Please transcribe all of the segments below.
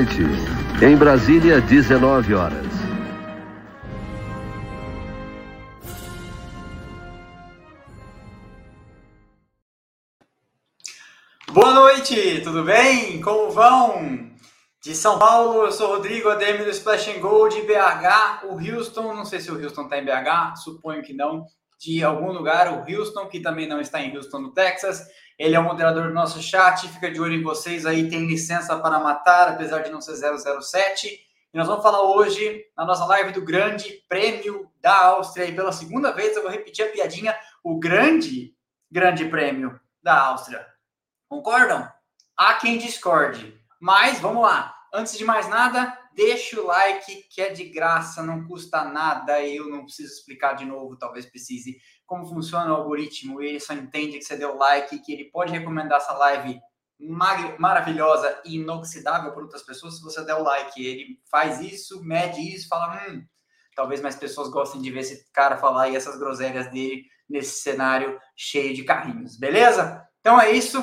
Noite. Em Brasília, 19 horas. Boa noite, tudo bem? Como vão? De São Paulo, eu sou Rodrigo ADM do Splash and Go de BH, o Houston, não sei se o Houston está em BH, suponho que não, de algum lugar, o Houston, que também não está em Houston, no Texas. Ele é o moderador do nosso chat, fica de olho em vocês aí, tem licença para matar, apesar de não ser 007. E nós vamos falar hoje, na nossa live, do Grande Prêmio da Áustria. E pela segunda vez eu vou repetir a piadinha, o Grande Grande Prêmio da Áustria. Concordam? Há quem discorde. Mas vamos lá. Antes de mais nada, deixa o like, que é de graça, não custa nada. Eu não preciso explicar de novo, talvez precise como funciona o algoritmo, ele só entende que você deu like, que ele pode recomendar essa live maravilhosa e inoxidável para outras pessoas se você der o like. Ele faz isso, mede isso, fala, hum, talvez mais pessoas gostem de ver esse cara falar e essas groselhas dele nesse cenário cheio de carrinhos, beleza? Então é isso.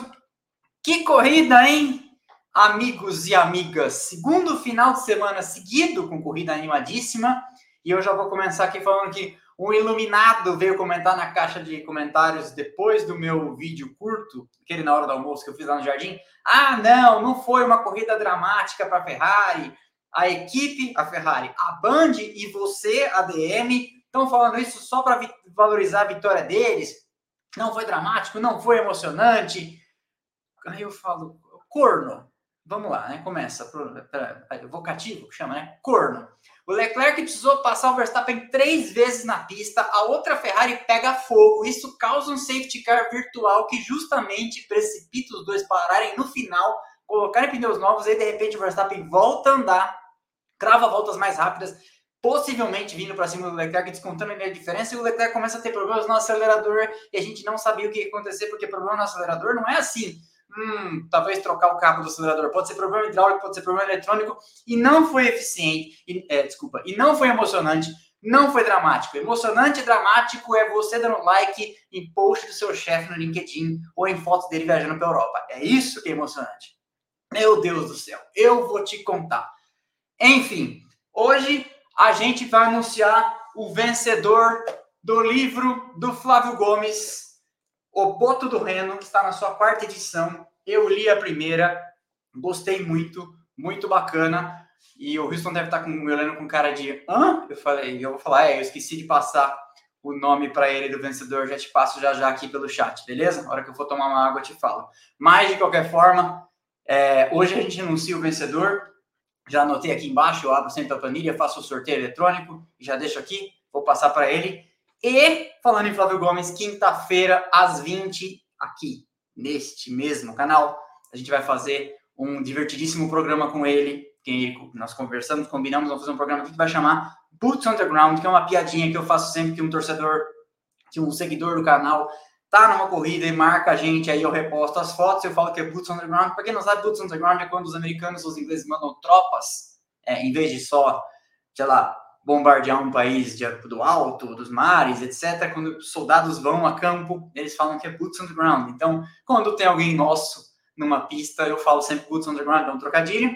Que corrida, hein? Amigos e amigas, segundo final de semana seguido com corrida animadíssima, e eu já vou começar aqui falando que um iluminado veio comentar na caixa de comentários depois do meu vídeo curto, aquele na hora do almoço que eu fiz lá no jardim. Ah, não, não foi uma corrida dramática para a Ferrari. A equipe, a Ferrari, a Band e você, a DM, estão falando isso só para valorizar a vitória deles. Não foi dramático, não foi emocionante. Aí eu falo, corno. Vamos lá, né? Começa. Vocativo, que chama, né? Corno. O Leclerc precisou passar o Verstappen três vezes na pista, a outra Ferrari pega fogo. Isso causa um safety car virtual que justamente precipita os dois pararem no final, colocarem pneus novos e de repente o Verstappen volta a andar, crava voltas mais rápidas, possivelmente vindo para cima do Leclerc, descontando a diferença, e o Leclerc começa a ter problemas no acelerador e a gente não sabia o que ia acontecer, porque problema no acelerador não é assim hum, talvez trocar o cabo do acelerador. Pode ser problema hidráulico, pode ser problema eletrônico. E não foi eficiente, e, é, desculpa, e não foi emocionante, não foi dramático. Emocionante e dramático é você dando like em post do seu chefe no LinkedIn ou em fotos dele viajando para Europa. É isso que é emocionante. Meu Deus do céu, eu vou te contar. Enfim, hoje a gente vai anunciar o vencedor do livro do Flávio Gomes, o Boto do Reno, está na sua quarta edição. Eu li a primeira, gostei muito, muito bacana. E o Houston deve estar com, me olhando com cara de hã? Eu falei, eu vou falar, é, eu esqueci de passar o nome para ele do vencedor, já te passo já já aqui pelo chat, beleza? Na hora que eu for tomar uma água, eu te falo. Mas, de qualquer forma, é, hoje a gente anuncia o vencedor. Já anotei aqui embaixo, eu abro sempre a planilha, faço o sorteio eletrônico, já deixo aqui, vou passar para ele. E, falando em Flávio Gomes, quinta-feira, às 20, aqui, neste mesmo canal, a gente vai fazer um divertidíssimo programa com ele, que nós conversamos, combinamos, vamos fazer um programa que vai chamar Boots Underground, que é uma piadinha que eu faço sempre que um torcedor, que um seguidor do canal tá numa corrida e marca a gente, aí eu reposto as fotos, eu falo que é Boots Underground. Para quem não sabe, Boots Underground é quando os americanos os ingleses mandam tropas, é, em vez de só, sei lá, bombardear um país de, do alto, dos mares, etc., quando soldados vão a campo, eles falam que é boots on the ground. Então, quando tem alguém nosso numa pista, eu falo sempre boots on the ground, é um trocadilho.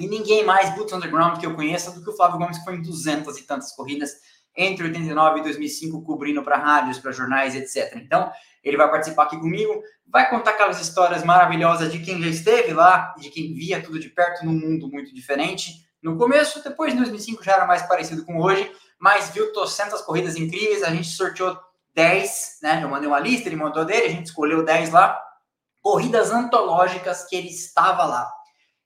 E ninguém mais boots on the ground que eu conheça do que o Flávio Gomes, que foi em 200 e tantas corridas entre 89 e 2005, cobrindo para rádios, para jornais, etc. Então, ele vai participar aqui comigo, vai contar aquelas histórias maravilhosas de quem já esteve lá, de quem via tudo de perto num mundo muito diferente no começo, depois de 2005 já era mais parecido com hoje, mas viu trocentas corridas incríveis, a gente sorteou 10, né? Eu mandei uma lista, ele mandou dele, a gente escolheu 10 lá, corridas antológicas que ele estava lá.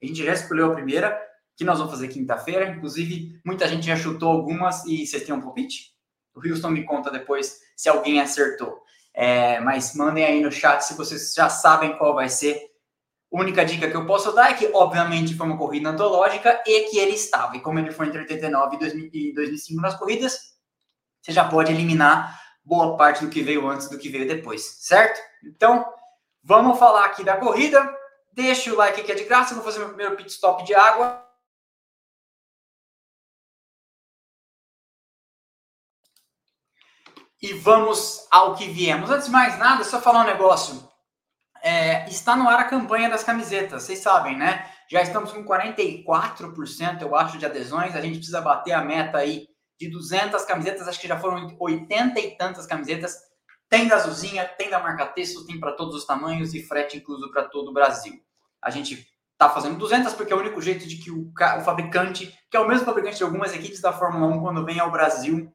A gente já escolheu a primeira, que nós vamos fazer quinta-feira, inclusive muita gente já chutou algumas e vocês têm um palpite? O Houston me conta depois se alguém acertou. É, mas mandem aí no chat se vocês já sabem qual vai ser única dica que eu posso dar é que, obviamente, foi uma corrida antológica e que ele estava. E como ele foi entre 89 e 2005 nas corridas, você já pode eliminar boa parte do que veio antes do que veio depois, certo? Então, vamos falar aqui da corrida. Deixa o like que é de graça. Vou fazer meu primeiro pit stop de água. E vamos ao que viemos. Antes de mais nada, só falar um negócio é, está no ar a campanha das camisetas, vocês sabem, né? Já estamos com 44%, eu acho, de adesões. A gente precisa bater a meta aí de 200 camisetas. Acho que já foram 80 e tantas camisetas. Tem da Azulzinha, tem da marca Texto, tem para todos os tamanhos e frete incluso para todo o Brasil. A gente está fazendo 200 porque é o único jeito de que o, o, fabricante, que é o mesmo fabricante de algumas equipes da Fórmula 1, quando vem ao Brasil,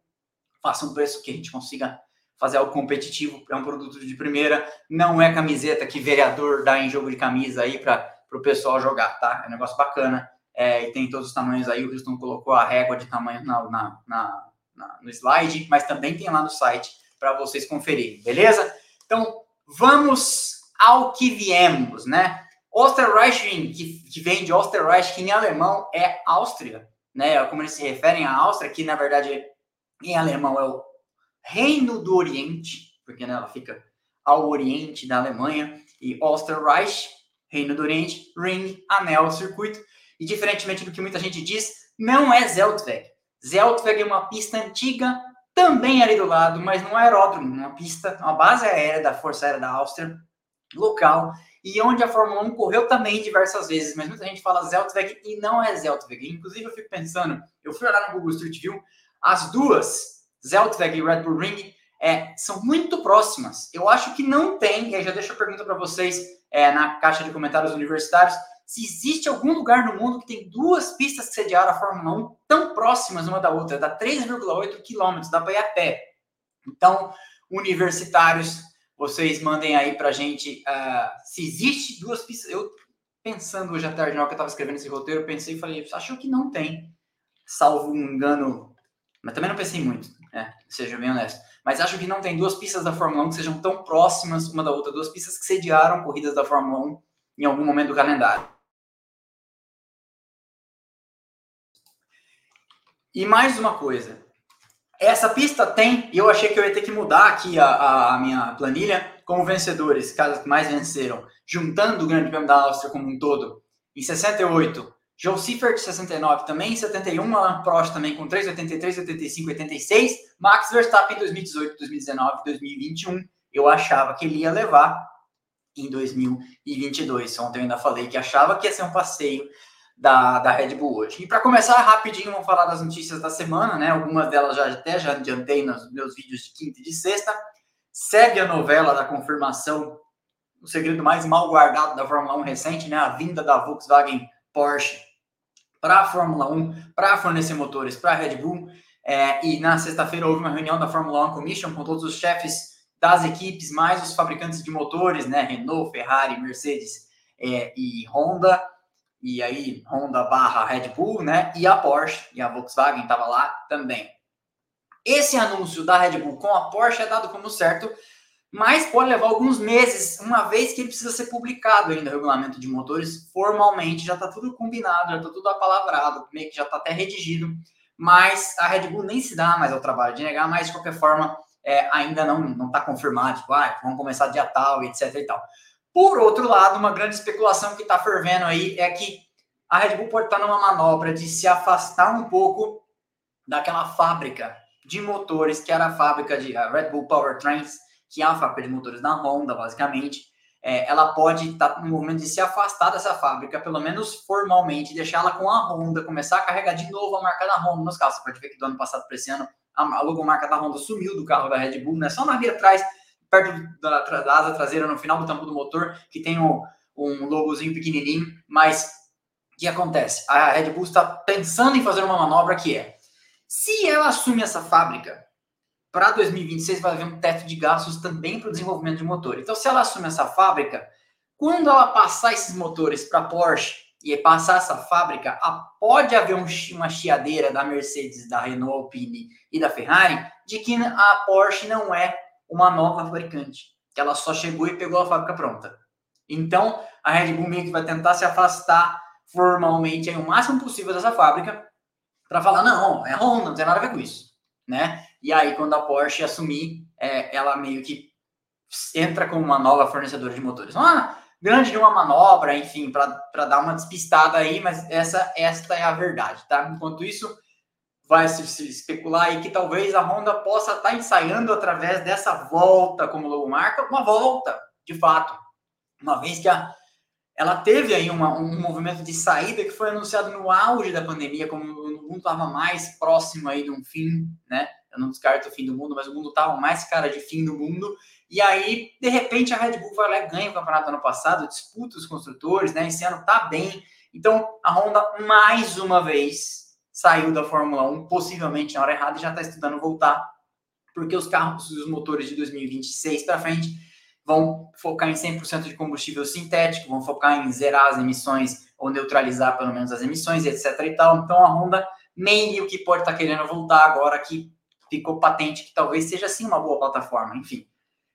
faça um preço que a gente consiga fazer algo competitivo. É um produto de primeira, não é camiseta que vereador dá em jogo de camisa aí para o pessoal jogar, tá? É um negócio bacana é, e tem todos os tamanhos aí. O Houston colocou a régua de tamanho na, na, na, na no slide, mas também tem lá no site para vocês conferirem, beleza? Então vamos ao que viemos, né? Osterreiching, que, que vem de Osterreich, que em alemão é Áustria, né? Como eles se referem à Áustria, que na verdade em alemão é o Reino do Oriente, porque né, ela fica ao oriente da Alemanha, e Osterreich, Reino do Oriente, Ring, anel, circuito. E diferentemente do que muita gente diz, não é Zeltweg. Zeltweg é uma pista antiga, também ali do lado, mas não é aeródromo, uma pista, uma base aérea da Força Aérea da Áustria, local, e onde a Fórmula 1 correu também diversas vezes, mas muita gente fala Zeltweg e não é Zeltweg. Inclusive, eu fico pensando, eu fui olhar no Google Street View, as duas, Zeltweg e Red Bull Ring, é, são muito próximas. Eu acho que não tem, e aí já deixo a pergunta para vocês é, na caixa de comentários universitários, se existe algum lugar no mundo que tem duas pistas que sediaram a Fórmula 1 tão próximas uma da outra, dá 3,8 quilômetros, dá para ir a pé. Então, universitários, vocês mandem aí para a gente uh, se existe duas pistas. Eu, pensando hoje à tarde, na hora que eu estava escrevendo esse roteiro, pensei e falei, acho que não tem, salvo um engano, mas também não pensei muito, né? seja bem honesto. Mas acho que não tem duas pistas da Fórmula 1 que sejam tão próximas uma da outra, duas pistas que sediaram corridas da Fórmula 1 em algum momento do calendário. E mais uma coisa, essa pista tem, e eu achei que eu ia ter que mudar aqui a, a minha planilha, como vencedores, caras que mais venceram, juntando o Grande Prêmio da Áustria como um todo, em 68, Joe Seifert, 69 também, em 71, Alan Prost também com 3, 83, 85, 86, Max Verstappen em 2018, 2019, 2021, eu achava que ele ia levar em 2022. Ontem eu ainda falei que achava que ia ser um passeio da, da Red Bull hoje. E para começar rapidinho, vamos falar das notícias da semana, né? Algumas delas já até já adiantei nos meus vídeos de quinta e de sexta. Segue a novela da confirmação, o segredo mais mal guardado da Fórmula 1 recente, né? A vinda da Volkswagen Porsche para a Fórmula 1, para fornecer motores para a Red Bull. É, e na sexta-feira houve uma reunião da Fórmula 1 Commission com todos os chefes das equipes, mais os fabricantes de motores, né? Renault, Ferrari, Mercedes é, e Honda e aí Honda barra Red Bull, né? E a Porsche e a Volkswagen estava lá também. Esse anúncio da Red Bull com a Porsche é dado como certo, mas pode levar alguns meses, uma vez que ele precisa ser publicado ainda o regulamento de motores formalmente, já está tudo combinado, já está tudo apalavrado, meio que já está até redigido, mas a Red Bull nem se dá mais ao trabalho de negar, mas de qualquer forma é, ainda não está confirmado, tipo, ah, vamos começar dia tal, etc e tal. Por outro lado, uma grande especulação que está fervendo aí é que a Red Bull pode estar numa manobra de se afastar um pouco daquela fábrica de motores que era a fábrica de a Red Bull Powertrains, que é a fábrica de motores da Honda, basicamente. É, ela pode estar no momento de se afastar dessa fábrica, pelo menos formalmente, deixá-la com a Honda, começar a carregar de novo a marca da Honda nos carros. Você pode ver que do ano passado para esse ano a logomarca da Honda sumiu do carro da Red Bull, né? Só na via atrás perto da, da asa traseira, no final do tampo do motor, que tem um, um logozinho pequenininho, mas o que acontece? A Red Bull está pensando em fazer uma manobra que é, se ela assume essa fábrica, para 2026 vai haver um teto de gastos também para o desenvolvimento de motor. Então, se ela assume essa fábrica, quando ela passar esses motores para a Porsche e passar essa fábrica, pode haver um, uma chiadeira da Mercedes, da Renault Alpine e da Ferrari de que a Porsche não é uma nova fabricante, que ela só chegou e pegou a fábrica pronta. Então, a Red Bull meio que vai tentar se afastar formalmente aí, o máximo possível dessa fábrica para falar, não, é Honda, não tem nada a ver com isso, né? E aí, quando a Porsche assumir, é, ela meio que entra como uma nova fornecedora de motores. Uma grande de uma manobra, enfim, para dar uma despistada aí, mas essa esta é a verdade, tá? Enquanto isso, vai se, se especular aí que talvez a Honda possa estar tá ensaiando através dessa volta como logomarca, uma volta, de fato. Uma vez que a, ela teve aí uma, um movimento de saída que foi anunciado no auge da pandemia, como o mundo estava mais próximo aí de um fim, né? Eu não descarto o fim do mundo, mas o mundo estava mais cara de fim do mundo. E aí, de repente, a Red Bull vai lá e ganha o campeonato ano passado, disputa os construtores, né? Esse ano tá bem. Então, a Honda, mais uma vez, saiu da Fórmula 1, possivelmente na hora errada, e já está estudando voltar, porque os carros e os motores de 2026 para frente vão focar em 100% de combustível sintético, vão focar em zerar as emissões ou neutralizar pelo menos as emissões, etc e tal. Então a Honda meio que pode estar tá querendo voltar agora que ficou patente que talvez seja sim uma boa plataforma. Enfim,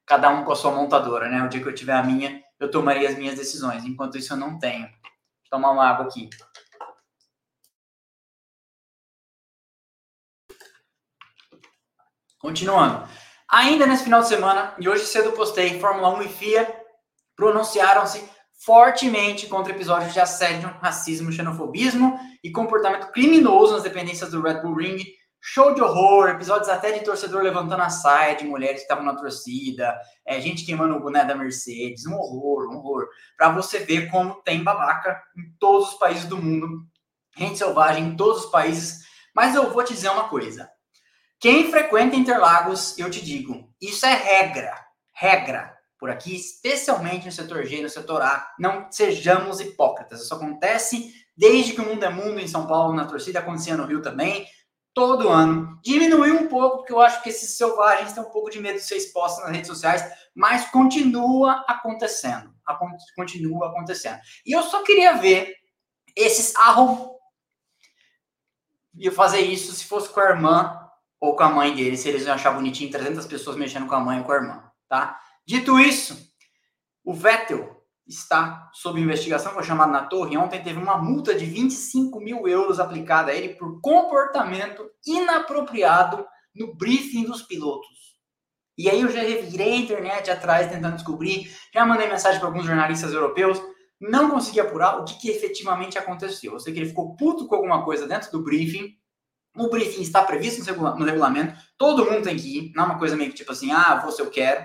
cada um com a sua montadora, né? O dia que eu tiver a minha, eu tomaria as minhas decisões. Enquanto isso eu não tenho. Vou tomar uma água aqui. Continuando. Ainda nesse final de semana, e hoje cedo postei, Fórmula 1 e FIA pronunciaram-se fortemente contra episódios de assédio, racismo, xenofobismo e comportamento criminoso nas dependências do Red Bull Ring. Show de horror, episódios até de torcedor levantando a saia de mulheres que estavam na torcida, é, gente queimando o boné da Mercedes, um horror, um horror. Para você ver como tem babaca em todos os países do mundo, gente selvagem em todos os países. Mas eu vou te dizer uma coisa: quem frequenta Interlagos, eu te digo, isso é regra, regra. Por aqui, especialmente no setor G no setor A, não sejamos hipócritas. Isso acontece desde que o mundo é mundo em São Paulo, na torcida, acontecia no Rio também, todo ano. Diminuiu um pouco, porque eu acho que esses selvagens têm um pouco de medo de ser expostos nas redes sociais, mas continua acontecendo. Continua acontecendo. E eu só queria ver esses arrom... E fazer isso se fosse com a irmã ou com a mãe dele, se eles iam achar bonitinho 300 pessoas mexendo com a mãe ou com a irmã, tá? Dito isso, o Vettel está sob investigação, foi chamado na torre. Ontem teve uma multa de 25 mil euros aplicada a ele por comportamento inapropriado no briefing dos pilotos. E aí eu já revirei a internet atrás tentando descobrir, já mandei mensagem para alguns jornalistas europeus, não consegui apurar o que, que efetivamente aconteceu. Eu sei que ele ficou puto com alguma coisa dentro do briefing, o briefing está previsto no regulamento, todo mundo tem que ir, não é uma coisa meio que tipo assim, ah, se eu quero.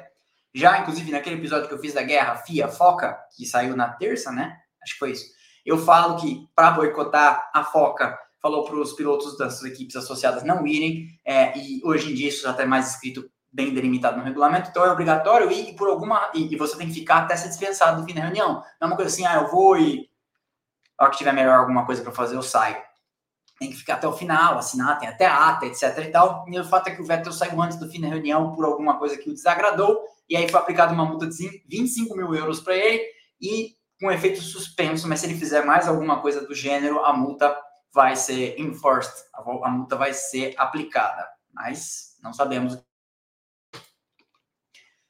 Já, inclusive, naquele episódio que eu fiz da guerra FIA Foca, que saiu na terça, né? Acho que foi isso. Eu falo que para boicotar a Foca, falou para os pilotos das equipes associadas não irem, é, e hoje em dia isso já está mais escrito bem delimitado no regulamento, então é obrigatório ir e por alguma e, e, você tem que ficar até ser dispensado no fim da reunião. Não é uma coisa assim, ah, eu vou e a hora que tiver melhor alguma coisa para fazer, eu saio tem que ficar até o final, assinar, tem até ata, etc e tal. E o fato é que o Vettel saiu antes do fim da reunião por alguma coisa que o desagradou, e aí foi aplicada uma multa de 25 mil euros para ele, e com efeito suspenso, mas se ele fizer mais alguma coisa do gênero, a multa vai ser enforced, a multa vai ser aplicada. Mas não sabemos.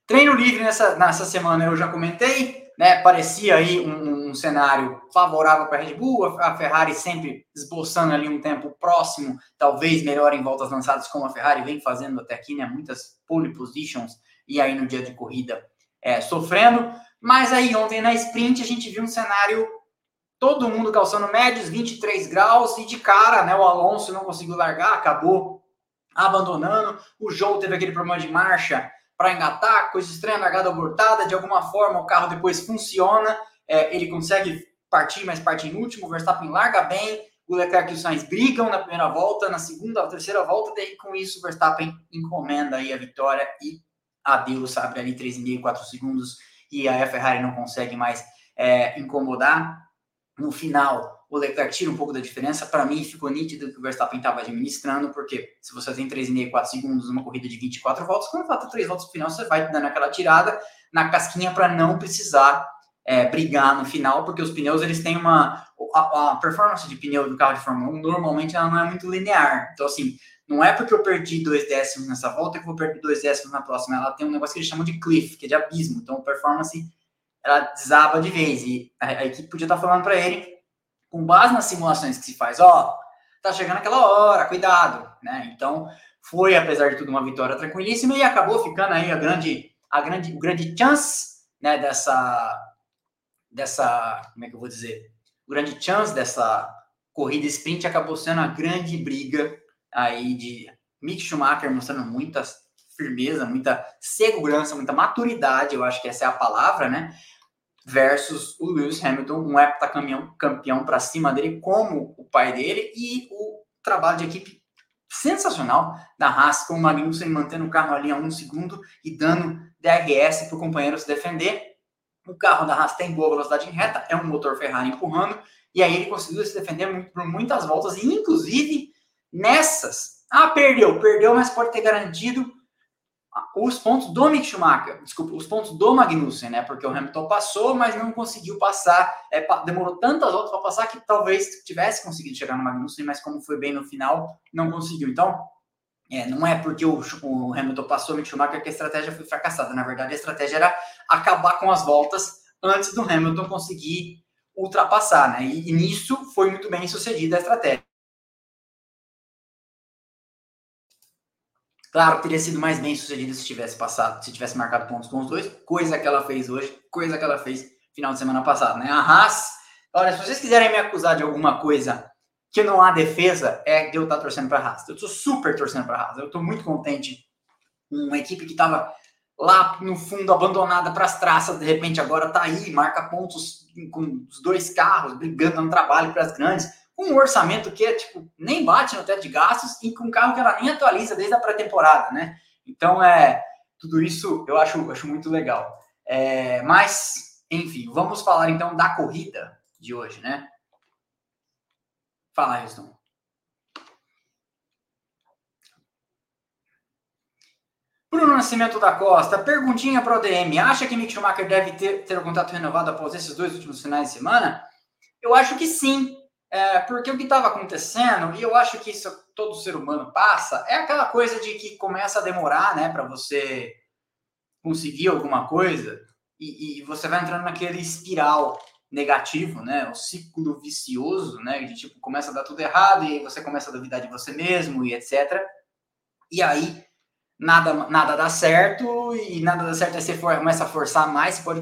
Treino livre nessa, nessa semana eu já comentei, né, parecia aí um, um cenário favorável para a Red Bull, a Ferrari sempre esboçando ali um tempo próximo, talvez melhor em voltas lançadas, como a Ferrari vem fazendo até aqui, né, muitas pole positions, e aí no dia de corrida é, sofrendo. Mas aí ontem na sprint a gente viu um cenário todo mundo calçando médios, 23 graus, e de cara, né, o Alonso não conseguiu largar, acabou abandonando. O João teve aquele problema de marcha para engatar, coisa estranha, largada abortada, de alguma forma o carro depois funciona, é, ele consegue partir, mas parte em último, o Verstappen larga bem, o Leclerc e o Sainz brigam na primeira volta, na segunda, terceira volta, daí com isso o Verstappen encomenda aí a vitória e adeus, abre ali 3,5, 4 segundos, e a Ferrari não consegue mais é, incomodar. No final, o Leclerc tira um pouco da diferença. Para mim, ficou nítido que o Verstappen estava administrando, porque se você tem 3,5, 4 segundos numa corrida de 24 voltas, quando falta 3 voltas no final, você vai dando aquela tirada na casquinha para não precisar é, brigar no final, porque os pneus eles têm uma. A, a, performance de pneu do carro de Fórmula 1 normalmente ela não é muito linear. Então, assim, não é porque eu perdi dois décimos nessa volta que eu vou perder dois décimos na próxima. Ela tem um negócio que eles chamam de cliff, que é de abismo. Então, performance ela desaba de vez. E a, a equipe podia estar falando para ele com base nas simulações que se faz, ó, tá chegando aquela hora, cuidado, né? Então, foi, apesar de tudo, uma vitória tranquilíssima e acabou ficando aí a grande, a grande, o grande chance, né, dessa, dessa, como é que eu vou dizer? O grande chance dessa corrida sprint acabou sendo a grande briga aí de Mick Schumacher mostrando muita firmeza, muita segurança, muita maturidade, eu acho que essa é a palavra, né? versus o Lewis Hamilton, um heptacampeão campeão para cima dele, como o pai dele, e o trabalho de equipe sensacional da Haas, com o Magnussen mantendo o carro ali a um segundo e dando DRS para o companheiro se defender. O carro da Haas tem boa velocidade em reta, é um motor Ferrari empurrando, e aí ele conseguiu se defender por muitas voltas, e inclusive nessas, ah, perdeu, perdeu, mas pode ter garantido os pontos do Mick Schumacher, desculpa, os pontos do Magnussen, né? Porque o Hamilton passou, mas não conseguiu passar, é, demorou tantas voltas para passar que talvez tivesse conseguido chegar no Magnussen, mas como foi bem no final, não conseguiu. Então, é, não é porque o, o Hamilton passou o Mick Schumacher que a estratégia foi fracassada. Na verdade, a estratégia era acabar com as voltas antes do Hamilton conseguir ultrapassar, né? E, e nisso foi muito bem sucedida a estratégia. Claro, teria sido mais bem sucedido se tivesse passado, se tivesse marcado pontos com os dois, coisa que ela fez hoje, coisa que ela fez final de semana passado, né? A Haas, olha, se vocês quiserem me acusar de alguma coisa que não há defesa, é de eu estar torcendo para a Haas. Eu estou super torcendo para a Haas, eu estou muito contente. Uma equipe que estava lá no fundo abandonada para as traças, de repente agora está aí, marca pontos com os dois carros, brigando no trabalho para as grandes com um orçamento que é, tipo, nem bate no teto de gastos e com um carro que ela nem atualiza desde a pré-temporada, né? Então, é, tudo isso eu acho, acho muito legal. É, mas, enfim, vamos falar então da corrida de hoje, né? Fala, Houston. Bruno Nascimento da Costa, perguntinha para o DM. Acha que Mick Schumacher deve ter, ter o contrato renovado após esses dois últimos finais de semana? Eu acho que sim. É, porque o que estava acontecendo, e eu acho que isso todo ser humano passa, é aquela coisa de que começa a demorar, né, para você conseguir alguma coisa, e, e, você vai entrando naquele espiral negativo, né, o ciclo vicioso, né, de tipo, começa a dar tudo errado, e você começa a duvidar de você mesmo, e etc. E aí, nada, nada dá certo, e nada dá certo, aí você for, começa a forçar mais, você pode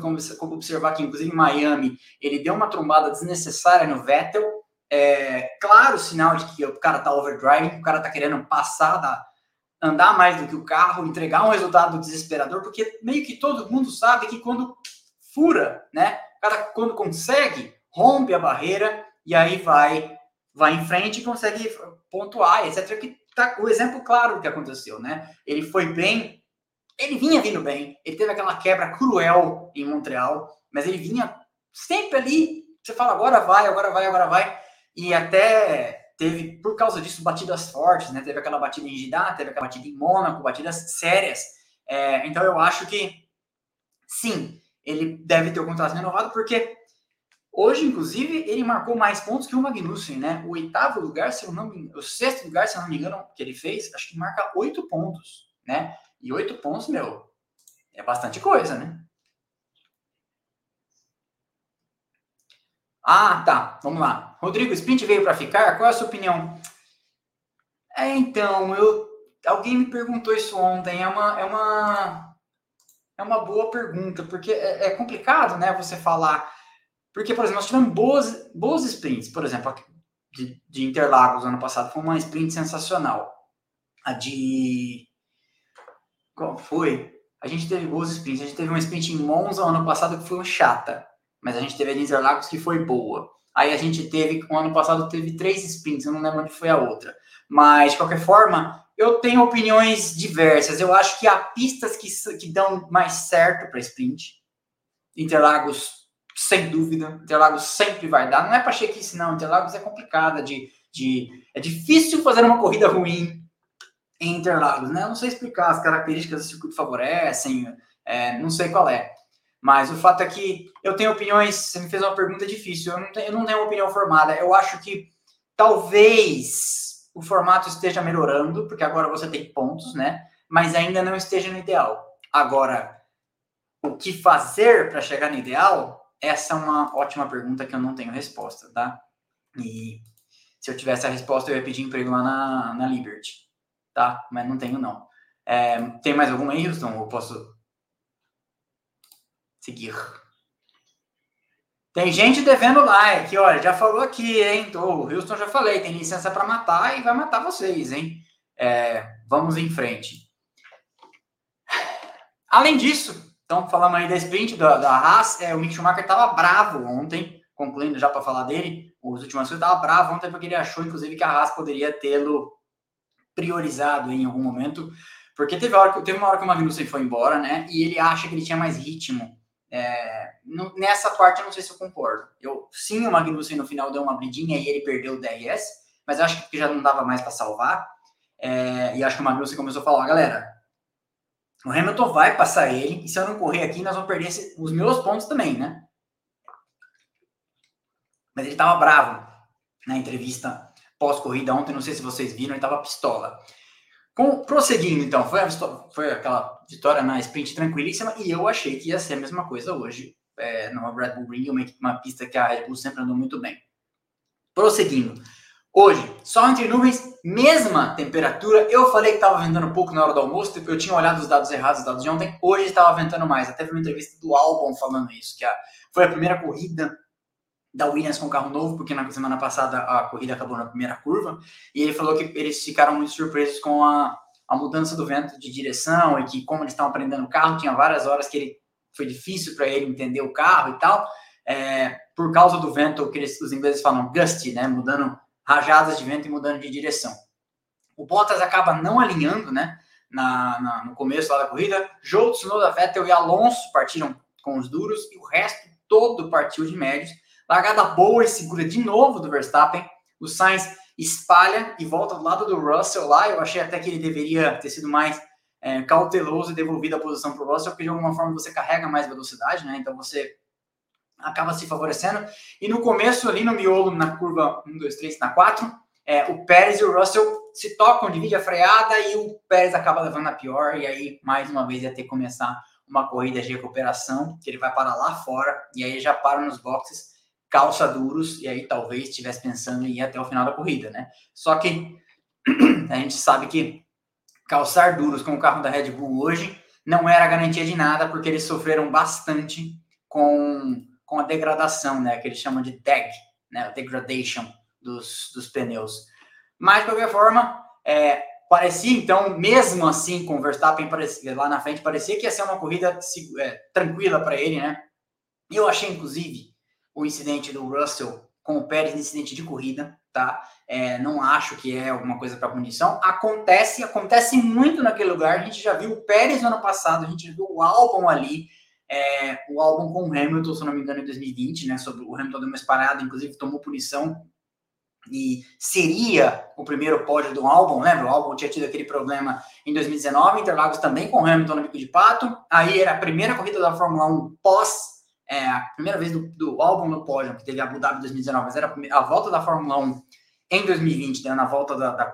observar que, inclusive, em Miami, ele deu uma trombada desnecessária no Vettel, é, claro sinal de que o cara tá overdriving, o cara tá querendo passar, da, andar mais do que o carro, entregar um resultado desesperador, porque meio que todo mundo sabe que quando fura, né? O cara, quando consegue, rompe a barreira e aí vai vai em frente e consegue pontuar, etc. Que tá o exemplo claro do que aconteceu, né? Ele foi bem, ele vinha vindo bem, ele teve aquela quebra cruel em Montreal, mas ele vinha sempre ali. Você fala, agora vai, agora vai, agora vai e até teve, por causa disso, batidas fortes, né? Teve aquela batida em Jeddah, teve aquela batida em Mônaco, batidas sérias. É, então eu acho que sim, ele deve ter o contrato renovado, porque hoje, inclusive, ele marcou mais pontos que o Magnussen, né? O oitavo lugar, se eu não me, o sexto lugar, se eu não me engano, que ele fez, acho que marca oito pontos, né? E oito pontos, meu, é bastante coisa, né? Ah, tá. Vamos lá. Rodrigo, sprint veio para ficar? Qual é a sua opinião? É, então, eu alguém me perguntou isso ontem. É uma é uma é uma boa pergunta, porque é, é complicado, né, você falar. Porque, por exemplo, nós tivemos boas, boas sprints. Por exemplo, de, de Interlagos ano passado foi uma sprint sensacional. A de. Qual foi? A gente teve boas sprints. A gente teve uma sprint em Monza ano passado que foi chata mas a gente teve a de Interlagos que foi boa. Aí a gente teve, o ano passado teve três sprints, eu não lembro onde foi a outra. Mas, de qualquer forma, eu tenho opiniões diversas. Eu acho que há pistas que, que dão mais certo para sprint. Interlagos, sem dúvida. Interlagos sempre vai dar. Não é para chequice, não. Interlagos é complicada de, de. É difícil fazer uma corrida ruim em Interlagos, né? Eu não sei explicar as características do circuito favorecem, é, não sei qual é. Mas o fato é que eu tenho opiniões. Você me fez uma pergunta difícil. Eu não tenho, eu não tenho uma opinião formada. Eu acho que talvez o formato esteja melhorando, porque agora você tem pontos, né? Mas ainda não esteja no ideal. Agora, o que fazer para chegar no ideal? Essa é uma ótima pergunta que eu não tenho resposta, tá? E se eu tivesse a resposta, eu ia pedir emprego lá na, na Liberty, tá? Mas não tenho, não. É, tem mais alguma aí, Houston? Eu posso seguir. Tem gente devendo like, olha, já falou aqui, hein? O Houston já falei, tem licença para matar e vai matar vocês, hein? É, vamos em frente. Além disso, Então, falamos aí da sprint da, da Haas, é, o Mick Schumacher estava bravo ontem, concluindo já para falar dele, os últimos coisas, estava bravo ontem porque ele achou, inclusive, que a Haas poderia tê-lo priorizado em algum momento, porque teve, hora, teve uma hora que o Magnussen foi embora, né, e ele acha que ele tinha mais ritmo. É, nessa parte eu não sei se eu concordo. Eu, sim, o Magnussen no final deu uma bridinha e ele perdeu o DRS, mas acho que já não dava mais para salvar. É, e acho que o Magnussen começou a falar, galera, o Hamilton vai passar ele, e se eu não correr aqui, nós vamos perder esse, os meus pontos também, né? Mas ele estava bravo na entrevista pós-corrida ontem, não sei se vocês viram, ele estava pistola. Com, prosseguindo, então, foi, a, foi aquela vitória na sprint tranquilíssima, e eu achei que ia ser a mesma coisa hoje, é, numa Red Bull Ring, uma, uma pista que a Red Bull sempre andou muito bem. Prosseguindo, Hoje, sol entre nuvens, mesma temperatura. Eu falei que estava ventando pouco na hora do almoço, eu tinha olhado os dados errados, os dados de ontem. Hoje estava ventando mais. Até vi uma entrevista do Albon falando isso, que a, foi a primeira corrida da Williams com carro novo, porque na semana passada a corrida acabou na primeira curva. E ele falou que eles ficaram muito surpresos com a, a mudança do vento de direção e que, como eles estavam aprendendo o carro, tinha várias horas que ele foi difícil para ele entender o carro e tal. É, por causa do vento, que eles, os ingleses falam gusty, né? Mudando rajadas de vento e mudando de direção. O Bottas acaba não alinhando, né? Na, na, no começo lá da corrida. Joe, Tsunoda, Vettel e Alonso partiram com os duros e o resto todo partiu de médios. Largada boa e segura de novo do Verstappen. O Sainz espalha e volta do lado do Russell lá. Eu achei até que ele deveria ter sido mais é, cauteloso e devolvido a posição para o Russell, porque de alguma forma você carrega mais velocidade, né? Então você acaba se favorecendo. E no começo, ali no miolo, na curva 1, 2, 3, na 4, é, o Pérez e o Russell se tocam, dividem a freada e o Pérez acaba levando a pior. E aí, mais uma vez, ia ter que começar uma corrida de recuperação, que ele vai parar lá fora, e aí já para nos boxes, calça duros, e aí talvez estivesse pensando em ir até o final da corrida, né? Só que a gente sabe que calçar duros com o carro da Red Bull hoje não era garantia de nada, porque eles sofreram bastante com com a degradação, né, que eles chamam de DEG, né, degradation dos, dos pneus. Mas, de qualquer forma, é, parecia, então, mesmo assim, com o Verstappen parecia, lá na frente, parecia que ia ser uma corrida é, tranquila para ele, né? Eu achei, inclusive, o incidente do Russell com o Pérez, incidente de corrida, tá? É, não acho que é alguma coisa para punição. Acontece, acontece muito naquele lugar. A gente já viu o Pérez no ano passado, a gente viu o Albon ali, é, o álbum com o Hamilton, se não me engano, em 2020, né? Sobre o Hamilton deu uma parada, inclusive tomou punição e seria o primeiro pódio do álbum, lembra? O álbum tinha tido aquele problema em 2019, Interlagos também com Hamilton no bico de pato. Aí era a primeira corrida da Fórmula 1 pós, é, a primeira vez do, do álbum no pódio, que teve Abu Dhabi em 2019, mas era a, volta da Fórmula 1 em 2020, né, na volta da, da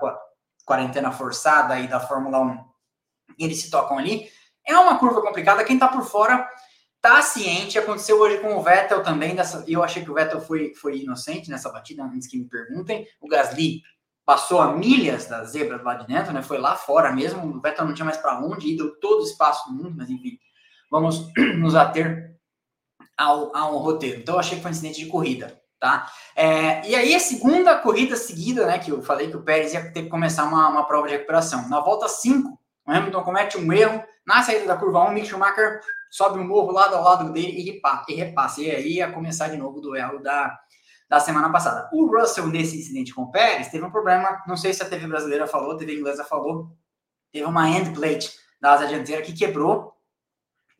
quarentena forçada e da Fórmula 1, e eles se tocam ali. É uma curva complicada, quem tá por fora tá ciente, aconteceu hoje com o Vettel também, dessa, eu achei que o Vettel foi, foi inocente nessa batida, antes que me perguntem, o Gasly passou a milhas da zebra lá de dentro, né, foi lá fora mesmo, o Vettel não tinha mais para onde ir, deu todo o espaço do mundo, mas enfim, vamos nos ater ao, ao roteiro. Então eu achei que foi um incidente de corrida, tá? É, e aí a segunda corrida seguida, né, que eu falei que o Pérez ia ter que começar uma, uma prova de recuperação. Na volta 5, o Hamilton comete um erro na saída da curva 1, o Mick Schumacher sobe o morro lado ao lado dele e repassa. E, repassa. e aí ia começar de novo o duelo da, da semana passada. O Russell, nesse incidente com o Pérez, teve um problema, não sei se a TV brasileira falou, a TV inglesa falou, teve uma end plate da asa dianteira que quebrou,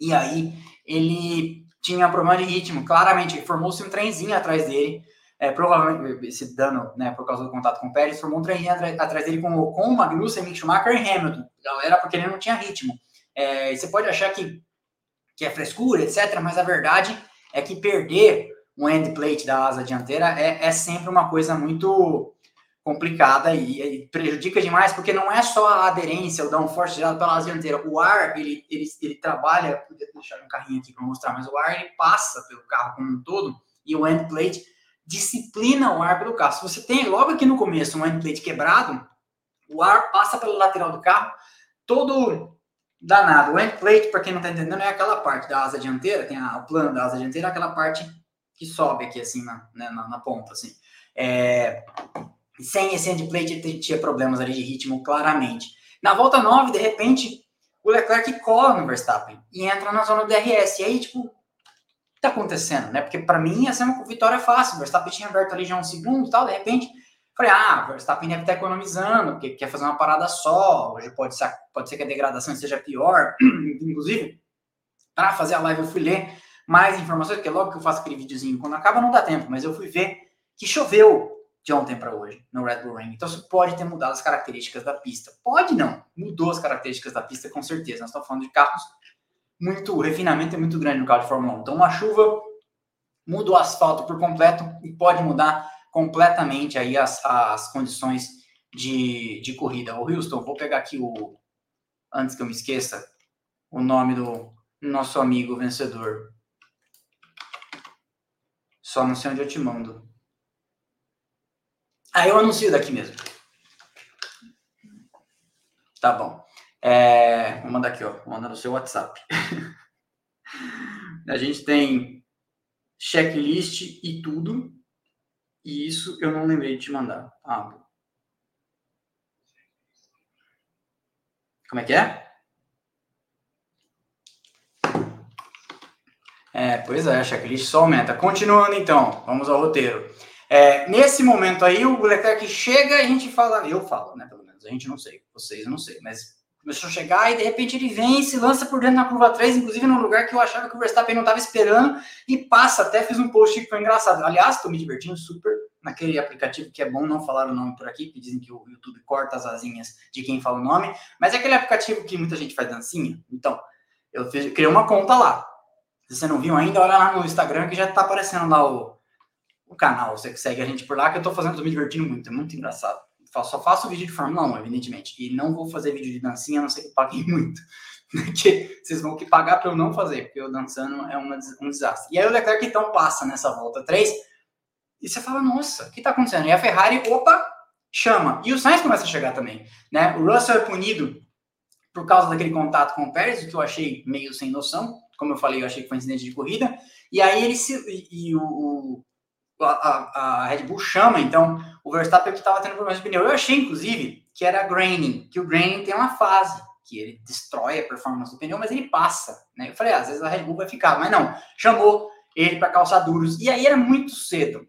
e aí ele tinha problema de ritmo, claramente, formou-se um trenzinho atrás dele, é, provavelmente esse dano, né, por causa do contato com o Pérez, formou um trenzinho atrás dele com, o Magnussen, Mick Schumacher e Hamilton, galera, porque ele não tinha ritmo. É, você pode achar que que é frescura, etc. Mas a verdade é que perder um end plate da asa dianteira é, é sempre uma coisa muito complicada e, e, prejudica demais, porque não é só a aderência, o downforce gerado pela asa dianteira. O ar, ele, ele, ele trabalha, vou deixar um carrinho aqui para mostrar, mas o ar ele passa pelo carro como um todo e o end plate disciplina o ar pelo carro. Se você tem logo aqui no começo um end plate quebrado, o ar passa pela lateral do carro, todo danado. O end plate, para quem não está entendendo, é aquela parte da asa dianteira, tem a, o plano da asa dianteira, aquela parte que sobe aqui assim na, né, na, na, ponta, assim. É, sem esse end plate, tinha problemas ali de ritmo, claramente. Na volta 9, de repente, o Leclerc cola no Verstappen e entra na zona do DRS. E aí, tipo, o que tá acontecendo, né? Porque para mim, essa é uma vitória fácil. O Verstappen tinha aberto ali já um segundo e tal, de repente, falei, ah, o Verstappen deve estar economizando, porque quer fazer uma parada só, hoje pode ser, pode ser que a degradação seja pior. Inclusive, para fazer a live eu fui ler mais informações, porque logo que eu faço aquele videozinho, quando acaba não dá tempo, mas eu fui ver que choveu de ontem para hoje no Red Bull Ring. Então isso pode ter mudado as características da pista. Pode não, mudou as características da pista com certeza. Nós estamos falando de carros muito, o refinamento é muito grande no carro de Fórmula 1. Então uma chuva muda o asfalto por completo e pode mudar completamente aí as, as condições de, de corrida. O Houston, vou pegar aqui o antes que eu me esqueça o nome do nosso amigo vencedor. Só não sei onde eu te mando. Aí eu anuncio daqui mesmo. Tá bom. É, vou mandar aqui, ó. Vou mandar no seu WhatsApp. a gente tem checklist e tudo. E isso eu não lembrei de te mandar. Ah, como é que é? É, pois é, a checklist só aumenta. Continuando então, vamos ao roteiro. É, nesse momento aí, o Leclerc chega e a gente fala, eu falo, né, pelo menos, a gente não sei, vocês eu não sei, mas começou a chegar e de repente ele vem se lança por dentro na curva 3, inclusive num lugar que eu achava que o Verstappen não estava esperando e passa, até fiz um post que foi engraçado. Aliás, estou me divertindo super naquele aplicativo que é bom não falar o nome por aqui, que dizem que o YouTube corta as asinhas de quem fala o nome, mas é aquele aplicativo que muita gente faz dancinha. Então, eu fiz, criei uma conta lá. Se você não viu ainda, olha lá no Instagram que já está aparecendo lá o, o canal, você que segue a gente por lá, que eu tô fazendo, tô me divertindo muito, é muito engraçado. Só faço vídeo de Fórmula 1, evidentemente, e não vou fazer vídeo de dancinha, a não ser que paguem muito. Porque vocês vão que pagar para eu não fazer, porque eu dançando é uma, um desastre. E aí o Leclerc então passa nessa volta 3, e você fala, nossa, o que tá acontecendo? E a Ferrari, opa, chama. E o Sainz começa a chegar também, né? O Russell é punido por causa daquele contato com o Pérez, o que eu achei meio sem noção. Como eu falei, eu achei que foi um incidente de corrida. E aí ele se. E, e o, a, a, Red Bull chama, então, o Verstappen que estava tendo problemas de pneu. Eu achei, inclusive, que era graining, que o graining tem uma fase que ele destrói a performance do pneu, mas ele passa, né? Eu falei, ah, às vezes a Red Bull vai ficar, mas não, chamou ele para calçar duros, e aí era muito cedo.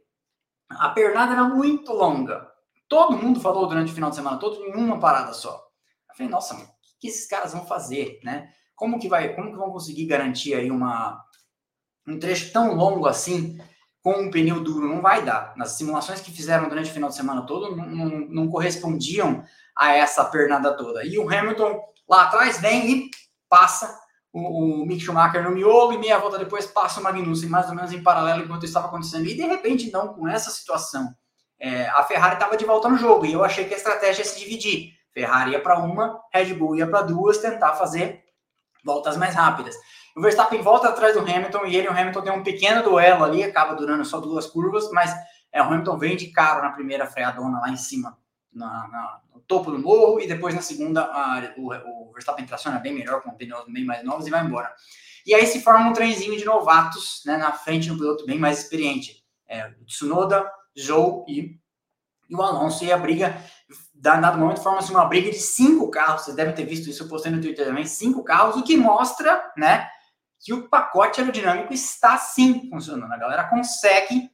A pernada era muito longa. Todo mundo falou durante o final de semana todo em uma parada só. Eu falei, nossa, o que esses caras vão fazer, né? Como que vai, como que vão conseguir garantir aí uma um trecho tão longo assim com um pneu duro não vai dar. Nas simulações que fizeram durante o final de semana todo, não, não, não correspondiam a essa pernada toda. E o Hamilton lá atrás vem e passa o, o Mick Schumacher no miolo e meia volta depois passa o Magnussen, mais ou menos em paralelo enquanto estava acontecendo. E de repente, então, com essa situação, é, a Ferrari estava de volta no jogo e eu achei que a estratégia ia se dividir. Ferrari ia para uma, Red Bull ia para duas, tentar fazer voltas mais rápidas. O Verstappen volta atrás do Hamilton e ele e o Hamilton tem um pequeno duelo ali, acaba durando só duas curvas, mas é, o Hamilton vem de caro na primeira freadona lá em cima, na, na, no topo do morro, e depois na segunda a, o, o, Verstappen traciona bem melhor, com pneus bem mais novos e vai embora. E aí se forma um trenzinho de novatos né, na frente do piloto bem mais experiente. É, Tsunoda, Zhou e, e o Alonso, e a briga dado momento forma-se uma briga de cinco carros. Vocês devem ter visto isso, eu postei no Twitter também, cinco carros, o que mostra, né, que o pacote aerodinâmico está sim funcionando. A galera consegue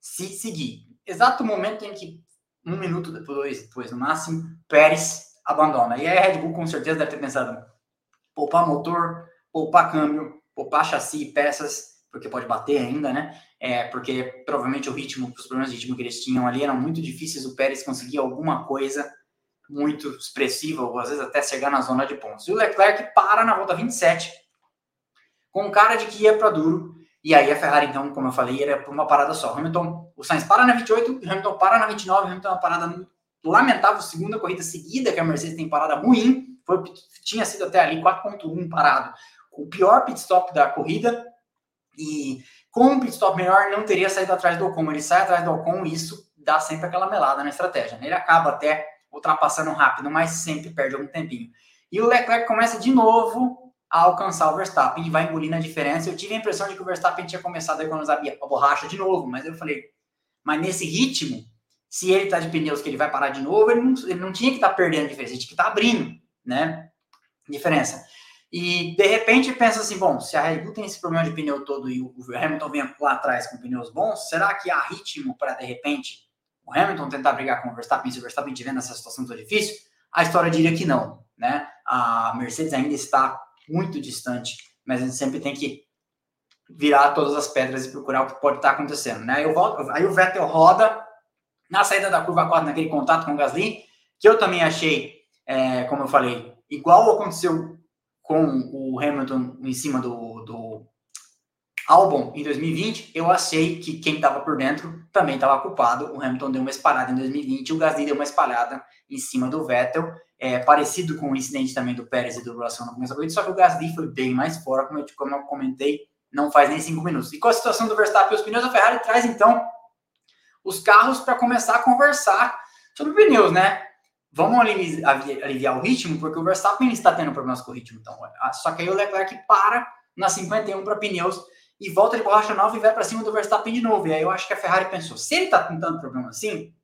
se seguir. Exato momento em que, um minuto depois, depois no máximo, Pérez abandona. E aí a Red Bull com certeza deve ter pensado poupar motor, poupar câmbio, poupar chassi e peças, porque pode bater ainda, né? É, porque provavelmente o ritmo, os problemas de ritmo que eles tinham ali eram muito difíceis. O Pérez conseguia alguma coisa muito expressiva, ou às vezes até chegar na zona de pontos. E o Leclerc para na volta 27 com cara de que ia para duro. E aí a Ferrari, então, como eu falei, era por uma parada só. Hamilton, o Sainz para na 28, Hamilton para na 29, Hamilton é uma parada lamentável, segunda corrida seguida que a Mercedes tem parada ruim, foi, tinha sido até ali 4.1 parado, o pior pit stop da corrida, e com um pit stop melhor não teria saído atrás do Ocon, ele sai atrás do Ocon e isso dá sempre aquela melada na estratégia, né? ele acaba até ultrapassando rápido, mas sempre perde algum tempinho. E o Leclerc começa de novo a alcançar o Verstappen e vai engolindo a diferença. Eu tive a impressão de que o Verstappen tinha começado a economizar a borracha de novo, mas eu falei, mas nesse ritmo, se ele tá de pneus que ele vai parar de novo, ele não, ele não tinha que estar tá perdendo a diferença, ele tinha que estar tá abrindo, né? Diferença. E de repente pensa assim, bom, se a Red Bull tem esse problema de pneu todo e o Hamilton vem lá atrás com pneus bons, será que há ritmo para de repente o Hamilton tentar brigar com o Verstappen se o Verstappen estiver nessa situação tão difícil? A história diria que não, né? A Mercedes ainda está muito distante, mas a gente sempre tem que virar todas as pedras e procurar o que pode estar acontecendo, né? Eu volto, aí o Vettel roda na saída da curva 4, naquele contato com o Gasly, que eu também achei, é, como eu falei, igual aconteceu com o Hamilton em cima do, do Albon em 2020, eu achei que quem estava por dentro também estava culpado. O Hamilton deu uma espalhada em 2020, o Gasly deu uma espalhada em cima do Vettel, é, parecido com o incidente também do Pérez e do Russell no começo da corrida, só que o Gasly foi bem mais fora, como eu, como eu comentei, não faz nem cinco minutos. E com a situação do Verstappen e os pneus, a Ferrari traz então os carros para começar a conversar sobre pneus, né? Vamos aliviar o ritmo, porque o Verstappen está tendo problemas com o ritmo. Então, só que aí o Leclerc para na 51 para pneus e volta de borracha nova e vai para cima do Verstappen de novo. E aí eu acho que a Ferrari pensou: se ele está com tanto problema assim,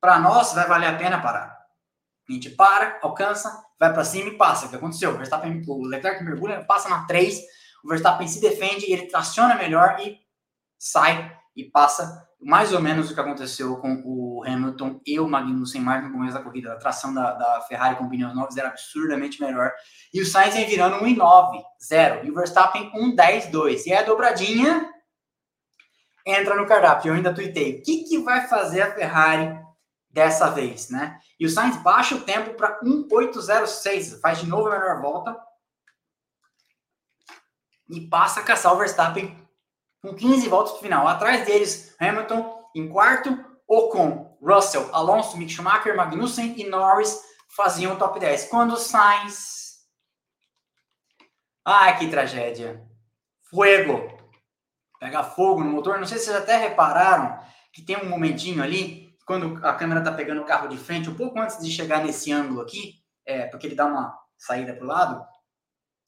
para nós vai valer a pena parar. A gente para, alcança, vai para cima e passa. O que aconteceu? O Verstappen, o Leclerc mergulha, passa na 3, o Verstappen se defende, ele traciona melhor e sai e passa mais ou menos o que aconteceu com o Hamilton e o Magnussen mais no começo da corrida. A tração da, da Ferrari com pneus novos era absurdamente melhor. E o Sainz vem virando 1,9, 0. E o Verstappen 1,10,2. E a dobradinha entra no cardápio. Eu ainda tuitei. O que, que vai fazer a Ferrari dessa vez, né? E o Sainz baixa o tempo para 1,806. Faz de novo a melhor volta. E passa a caçar o Verstappen com 15 voltas para o final. Atrás deles, Hamilton em quarto, Ocon, Russell, Alonso, Mick Schumacher, Magnussen e Norris faziam o top 10. Quando Sainz. Ai, que tragédia! Fuego! Pega fogo no motor. Não sei se vocês até repararam que tem um momentinho ali, quando a câmera está pegando o carro de frente, um pouco antes de chegar nesse ângulo aqui, é, porque ele dá uma saída para o lado,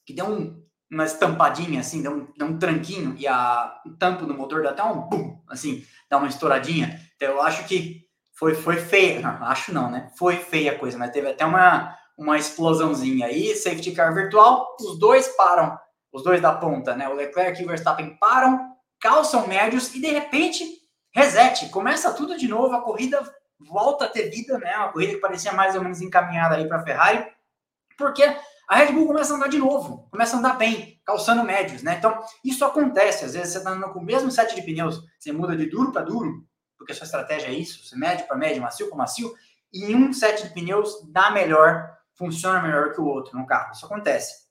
que deu um, uma estampadinha, assim, dá um, dá um tranquinho e a, tampo do motor dá até um bum, assim, dá uma estouradinha. Então eu acho que foi, foi feia, não, acho não, né? Foi feia a coisa, mas teve até uma, uma explosãozinha aí, safety car virtual, os dois param, os dois da ponta, né? O Leclerc e o Verstappen param, calçam médios e de repente reset, começa tudo de novo, a corrida volta a ter vida, né? Uma corrida que parecia mais ou menos encaminhada aí para a Ferrari, porque a Red Bull começa a andar de novo, começa a andar bem, calçando médios, né? Então, isso acontece. Às vezes você está andando com o mesmo set de pneus, você muda de duro para duro, porque a sua estratégia é isso, você médio para médio, macio para macio, e um set de pneus dá melhor, funciona melhor que o outro no carro. Isso acontece.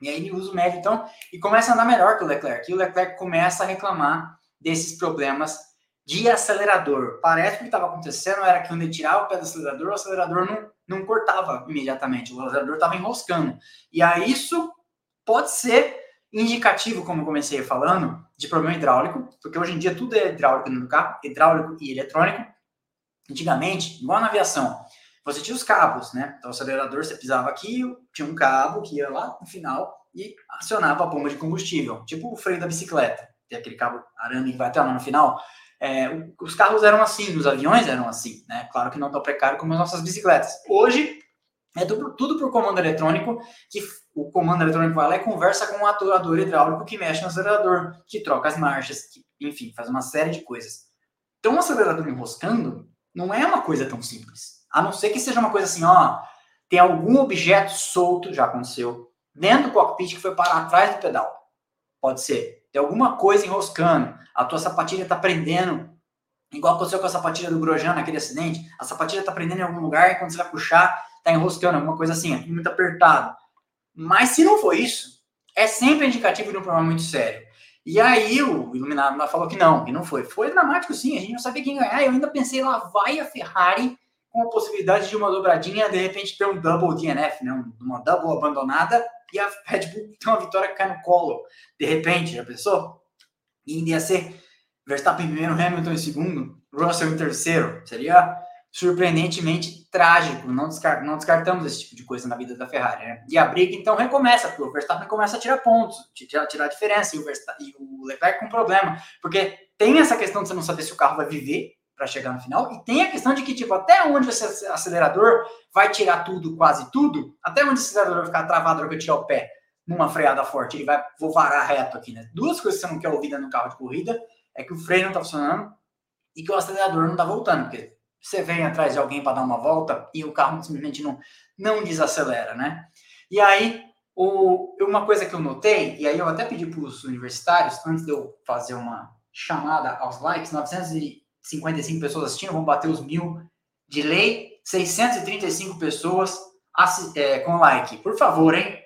E aí ele usa o médio, então, e começa a andar melhor que o Leclerc. E o Leclerc começa a reclamar desses problemas de acelerador. Parece que o que estava acontecendo era que quando ele tirava o pé do acelerador, o acelerador não não cortava imediatamente, o acelerador estava enroscando. E aí isso pode ser indicativo, como comecei falando, de problema hidráulico, porque hoje em dia tudo é hidráulico no carro, hidráulico e eletrônico. Antigamente, igual na aviação, você tinha os cabos, né? Então o acelerador você pisava aqui, tinha um cabo que ia lá no final e acionava a bomba de combustível, tipo o freio da bicicleta. Tem aquele cabo arame que vai até lá no final. É, os carros eram assim, os aviões eram assim, né? Claro que não tão precário como as nossas bicicletas. Hoje é tudo, tudo por comando eletrônico, que o comando eletrônico vai lá e conversa com o atuador hidráulico que mexe no acelerador, que troca as marchas, que, enfim, faz uma série de coisas. Então, um acelerador enroscando não é uma coisa tão simples. A não ser que seja uma coisa assim, ó, tem algum objeto solto, já aconteceu, dentro do cockpit que foi parar atrás do pedal. Pode ser tem alguma coisa enroscando, a tua sapatilha está prendendo, igual aconteceu com a sapatilha do Grosjean naquele acidente, a sapatilha está prendendo em algum lugar e quando você vai puxar, está enroscando, alguma coisa assim, muito apertado. Mas se não for isso, é sempre indicativo de um problema muito sério. E aí o Iluminado falou que não, que não foi. Foi dramático sim, a gente não sabia quem ganhar. Eu ainda pensei, lá vai a Ferrari com a possibilidade de uma dobradinha, de repente ter um double DNF, né? uma double abandonada e a Red Bull tem uma vitória que cai no colo. De repente, já pensou? E ainda ia ser Verstappen em primeiro, Hamilton em segundo, Russell em terceiro. Seria surpreendentemente trágico. Não, descart não descartamos esse tipo de coisa na vida da Ferrari. Né? E a briga então recomeça, porque o Verstappen começa a tirar pontos, tirar, tirar diferença, e o, e o Leclerc com problema. Porque tem essa questão de você não saber se o carro vai viver para chegar no final. E tem a questão de que, tipo, até onde esse acelerador vai tirar tudo, quase tudo, até onde esse acelerador vai ficar travado na que eu tirar o pé. numa freada forte, ele vai, vou varar reto aqui, né? Duas coisas que você não quer ouvir no carro de corrida é que o freio não tá funcionando e que o acelerador não tá voltando, porque você vem atrás de alguém para dar uma volta e o carro simplesmente não, não desacelera, né? E aí, o, uma coisa que eu notei, e aí eu até pedi para os universitários, antes de eu fazer uma chamada aos likes, 955 pessoas assistindo, vão bater os mil de lei, 635 pessoas é, com like. Por favor, hein?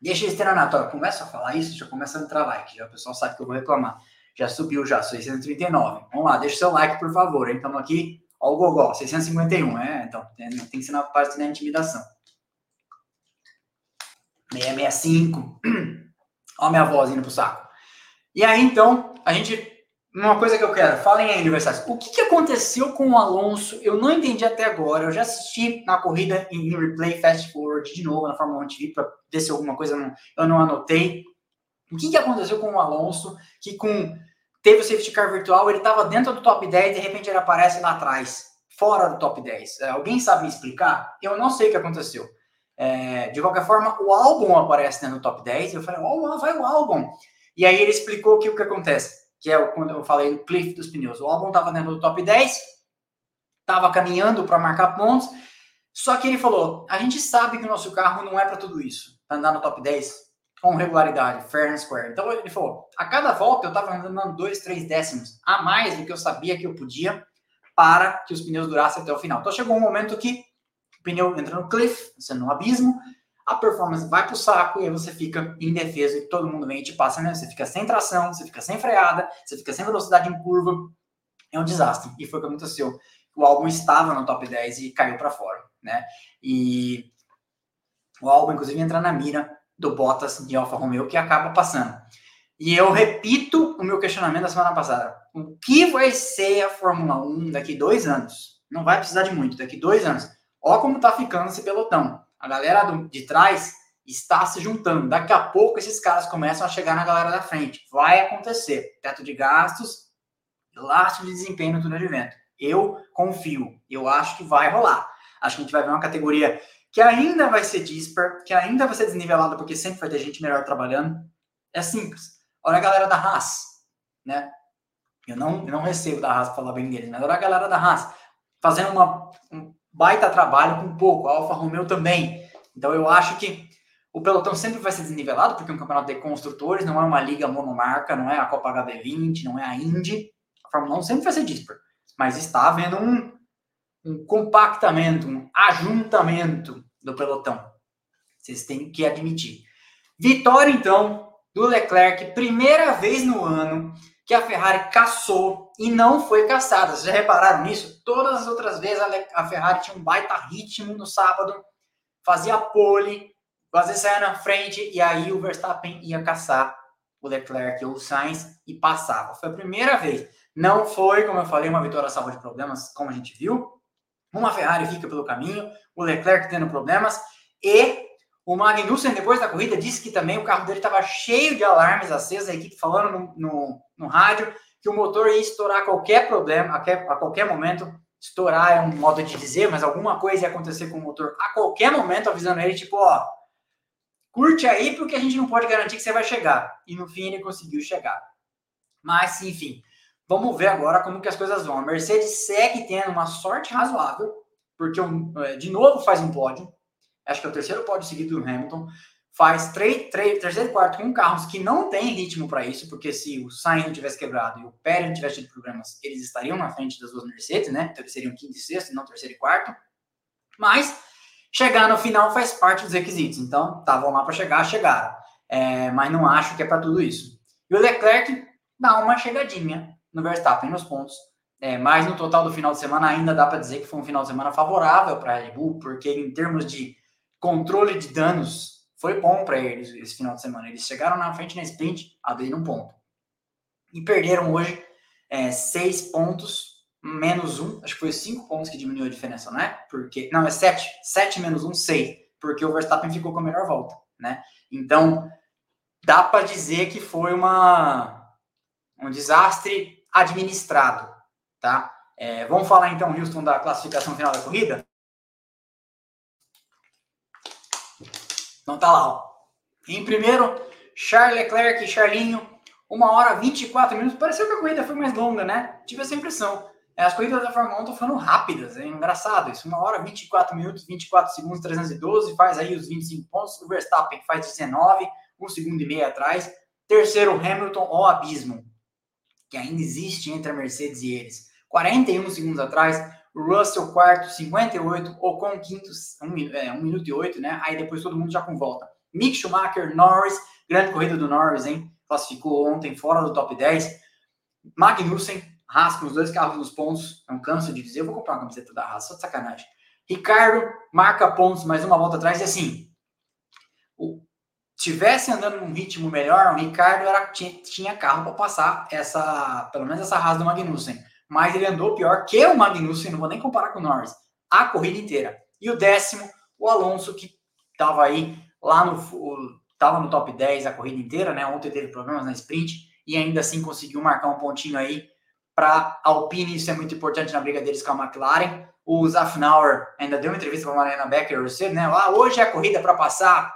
Deixa treinamento. Começa a falar isso, já começa a entrar like. Já o pessoal sabe que eu vou reclamar. Já subiu já, 639. Vamos lá, deixa seu like, por favor, hein? Estamos aqui Ó o Gogó, 651, é? Então, tem, tem que ser na parte da intimidação. 665. Ó minha voz indo pro saco. E aí, então, a gente... Uma coisa que eu quero, falem aí, aniversários. O que, que aconteceu com o Alonso? Eu não entendi até agora. Eu já assisti na corrida em replay, fast forward, de novo, na Fórmula 1 TV, para ver se alguma coisa eu não, eu não anotei. O que, que aconteceu com o Alonso? Que com teve o safety car virtual, ele estava dentro do top 10 e de repente ele aparece lá atrás, fora do top 10. É, alguém sabe me explicar? Eu não sei o que aconteceu. É, de qualquer forma, o álbum aparece do top 10 e eu falei, oh, vai o álbum. E aí ele explicou que o que acontece, que é quando eu falei do cliff dos pneus. O álbum estava dentro do top 10, estava caminhando para marcar pontos, só que ele falou, a gente sabe que o nosso carro não é para tudo isso, para andar no top 10 com regularidade, fair and square. Então ele falou: a cada volta eu estava andando dois, três décimos a mais do que eu sabia que eu podia para que os pneus durassem até o final. Então chegou um momento que o pneu entra no cliff, você no abismo, a performance vai para o saco e aí você fica indefeso e todo mundo vem e te passa, né? Você fica sem tração, você fica sem freada, você fica sem velocidade em curva. É um desastre. E foi o que aconteceu. O álbum estava no top 10 e caiu para fora, né? E o álbum, inclusive, entra na mira do Bottas de Alfa Romeo que acaba passando. E eu repito o meu questionamento da semana passada. O que vai ser a Fórmula 1 daqui dois anos? Não vai precisar de muito, daqui dois anos. Olha como tá ficando esse pelotão. A galera do, de trás está se juntando. Daqui a pouco esses caras começam a chegar na galera da frente. Vai acontecer. Teto de gastos, lastro de desempenho no túnel de vento. Eu confio. Eu acho que vai rolar. Acho que a gente vai ver uma categoria que ainda vai ser disper, que ainda vai ser desnivelada, porque sempre vai ter gente melhor trabalhando. É simples. Olha a galera da Haas, né? Eu não, eu não recebo da Haas falar bem deles, mas olha a galera da Haas fazendo uma, um baita trabalho com pouco. A Alfa Romeo também. Então eu acho que o pelotão sempre vai ser desnivelado, porque é um campeonato de construtores, não é uma liga monomarca, não é a Copa HB20, não é a Indy. A Fórmula 1 sempre vai ser disper. Mas está havendo um, um compactamento, um ajuntamento do pelotão. Vocês têm que admitir. Vitória, então, do Leclerc, primeira vez no ano que a Ferrari caçou e não foi caçada. Vocês já repararam nisso? Todas as outras vezes a Ferrari tinha um baita ritmo no sábado, fazia pole, vezes saia na frente e aí o Verstappen ia caçar o Leclerc ou o Sainz e passava. Foi a primeira vez. Não foi, como eu falei, uma vitória salva de problemas, como a gente viu, uma Ferrari fica pelo caminho, o Leclerc tendo problemas e o Magnussen, depois da corrida, disse que também o carro dele estava cheio de alarmes acesos, a equipe falando no, no, no, rádio que o motor ia estourar qualquer problema, a qualquer, a qualquer momento. Estourar é um modo de dizer, mas alguma coisa ia acontecer com o motor a qualquer momento, avisando ele, tipo, ó, curte aí porque a gente não pode garantir que você vai chegar. E no fim ele conseguiu chegar. Mas, enfim, Vamos ver agora como que as coisas vão. A Mercedes segue tendo uma sorte razoável, porque é, de novo faz um pódio. Acho que é o terceiro pódio seguido do Hamilton. Faz três, três, terceiro e quarto com carros que não têm ritmo para isso, porque se o Sainz não tivesse quebrado e o Pérez não tivesse tido problemas, eles estariam na frente das duas Mercedes, né? Então eles seriam quinto e sexto, não terceiro e quarto. Mas chegar no final faz parte dos requisitos. Então, estavam lá para chegar, chegaram. É, mas não acho que é para tudo isso. E o Leclerc dá uma chegadinha no Verstappen nos pontos. É, mas no total do final de semana ainda dá para dizer que foi um final de semana favorável para a Red Bull, porque em termos de controle de danos foi bom para eles esse final de semana. Eles chegaram na frente na sprint, abriram um ponto. E perderam hoje é, seis pontos, menos um. Acho que foi cinco pontos que diminuiu a diferença, né? Porque, não, é sete. Sete menos um, seis. Porque o Verstappen ficou com a melhor volta, né? Então, dá para dizer que foi uma, um desastre administrado, tá? É, vamos falar então, Houston, da classificação final da corrida? Então tá lá, ó. Em primeiro, Charles Leclerc e Charlinho, uma hora 24 minutos. Pareceu que a corrida foi mais longa, né? Tive essa impressão. É, as corridas da Fórmula 1 estão ficando rápidas, é engraçado isso. Uma hora 24 minutos, 24 segundos, 312, faz aí os 25 pontos. O Verstappen faz 19, um segundo e meio atrás. Terceiro, Hamilton, ó abismo, que ainda existe entre a Mercedes e eles. 41 segundos atrás. Russell, quarto, 58. Ocon, quinto, 1 é, um minuto e 8, né? Aí depois todo mundo já com volta. Mick Schumacher, Norris, grande corrida do Norris, hein? Classificou ontem fora do top 10. Magnussen, Haas com os dois carros nos pontos. Não canso de dizer, eu vou comprar uma camiseta da Haas, só de sacanagem. Ricardo marca pontos, mais uma volta atrás. E assim, o, tivesse andando num ritmo melhor, o Ricardo era, tinha, tinha carro para passar essa, pelo menos essa Haas do Magnussen. Mas ele andou pior que o Magnussen, não vou nem comparar com o Norris, a corrida inteira. E o décimo, o Alonso, que estava aí lá no. Estava no top 10 a corrida inteira, né? Ontem teve problemas na sprint e ainda assim conseguiu marcar um pontinho aí para Alpine, isso é muito importante na briga deles com a McLaren. O Zafnauer ainda deu uma entrevista para a Mariana Becker cedo, né? Ah, hoje é a corrida para passar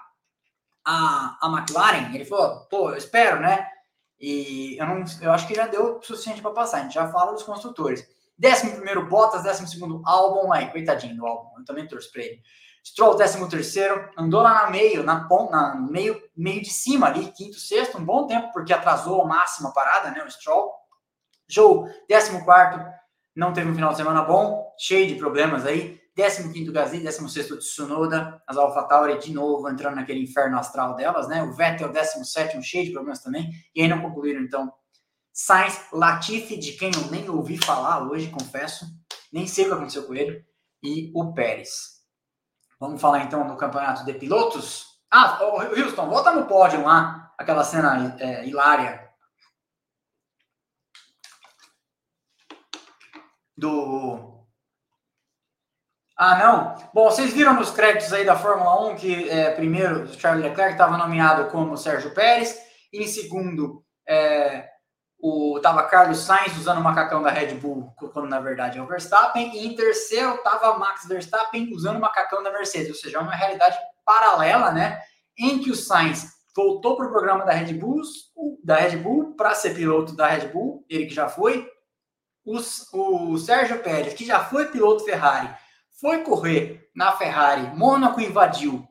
a, a McLaren. Ele falou, pô, eu espero, né? E eu, não, eu acho que já deu o suficiente para passar. A gente já fala dos construtores. Décimo primeiro Bottas, décimo segundo Albon, aí, coitadinho do Albon, eu também torço para ele. Stroll, décimo terceiro, andou lá no meio, na na meio, meio de cima ali, quinto, sexto, um bom tempo, porque atrasou a máxima parada, né, o Stroll. Joe, 14, não teve um final de semana bom, cheio de problemas aí. 15 Gasly, 16 Tsunoda, as AlphaTauri de novo entrando naquele inferno astral delas, né? O Vettel, 17, cheio de problemas também, e aí não concluíram, então. Sainz, Latifi, de quem eu nem ouvi falar hoje, confesso, nem sei o que aconteceu com ele, e o Pérez. Vamos falar então do campeonato de pilotos? Ah, o Houston, volta no pódio lá, aquela cena é, hilária do. Ah, não? Bom, vocês viram nos créditos aí da Fórmula 1 que, é, primeiro, Charles Leclerc estava nomeado como Sérgio Pérez, em segundo, é, o Carlos Sainz usando o macacão da Red Bull, quando na verdade é o Verstappen, e em terceiro estava Max Verstappen usando o macacão da Mercedes, ou seja, é uma realidade paralela, né? Em que o Sainz voltou para o programa da Red Bull, da Red Bull para ser piloto da Red Bull, ele que já foi, o, o Sérgio Pérez, que já foi piloto Ferrari, foi correr na Ferrari, Mônaco invadiu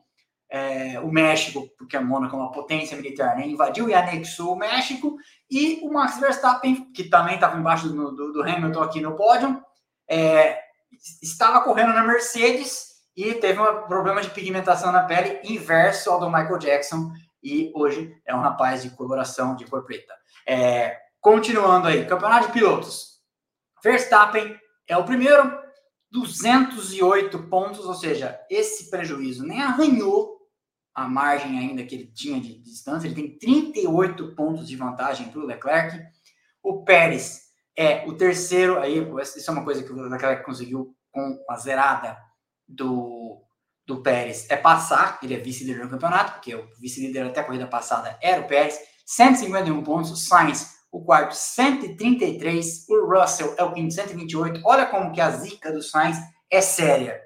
é, o México, porque a Mônaco é uma potência militar, né? invadiu e anexou o México, e o Max Verstappen, que também estava embaixo do, do, do, Hamilton aqui no pódio, é, estava correndo na Mercedes e teve um problema de pigmentação na pele inverso ao do Michael Jackson, e hoje é um rapaz de coloração de cor preta. É, continuando aí, campeonato de pilotos. Verstappen é o primeiro, 208 pontos, ou seja, esse prejuízo nem arranhou a margem ainda que ele tinha de distância, ele tem 38 pontos de vantagem para o Leclerc. O Pérez é o terceiro, aí isso é uma coisa que o Leclerc conseguiu com a zerada do, do Pérez, é passar, ele é vice-líder no campeonato, porque o vice-líder até a corrida passada era o Pérez, 151 pontos, Sainz o quarto 133, o Russell é o quinto 128. Olha como que a zica do Sainz é séria.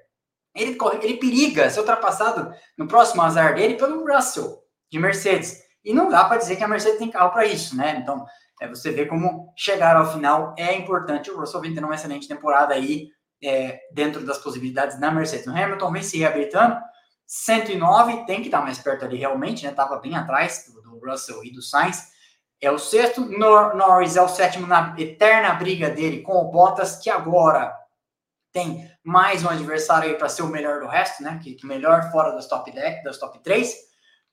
Ele, ele periga ser ultrapassado no próximo azar dele pelo Russell de Mercedes. E não dá para dizer que a Mercedes tem carro para isso, né? Então, é, você vê como chegar ao final é importante. O Russell vem tendo uma excelente temporada aí é, dentro das possibilidades na Mercedes. O Hamilton vem se reabilitando. 109, tem que estar mais perto ali realmente, né? Tava bem atrás do, do Russell e do Sainz é o sexto. Nor Norris é o sétimo na eterna briga dele com o Bottas, que agora tem mais um adversário aí para ser o melhor do resto, né? Que, que melhor fora das top 10, das top 3,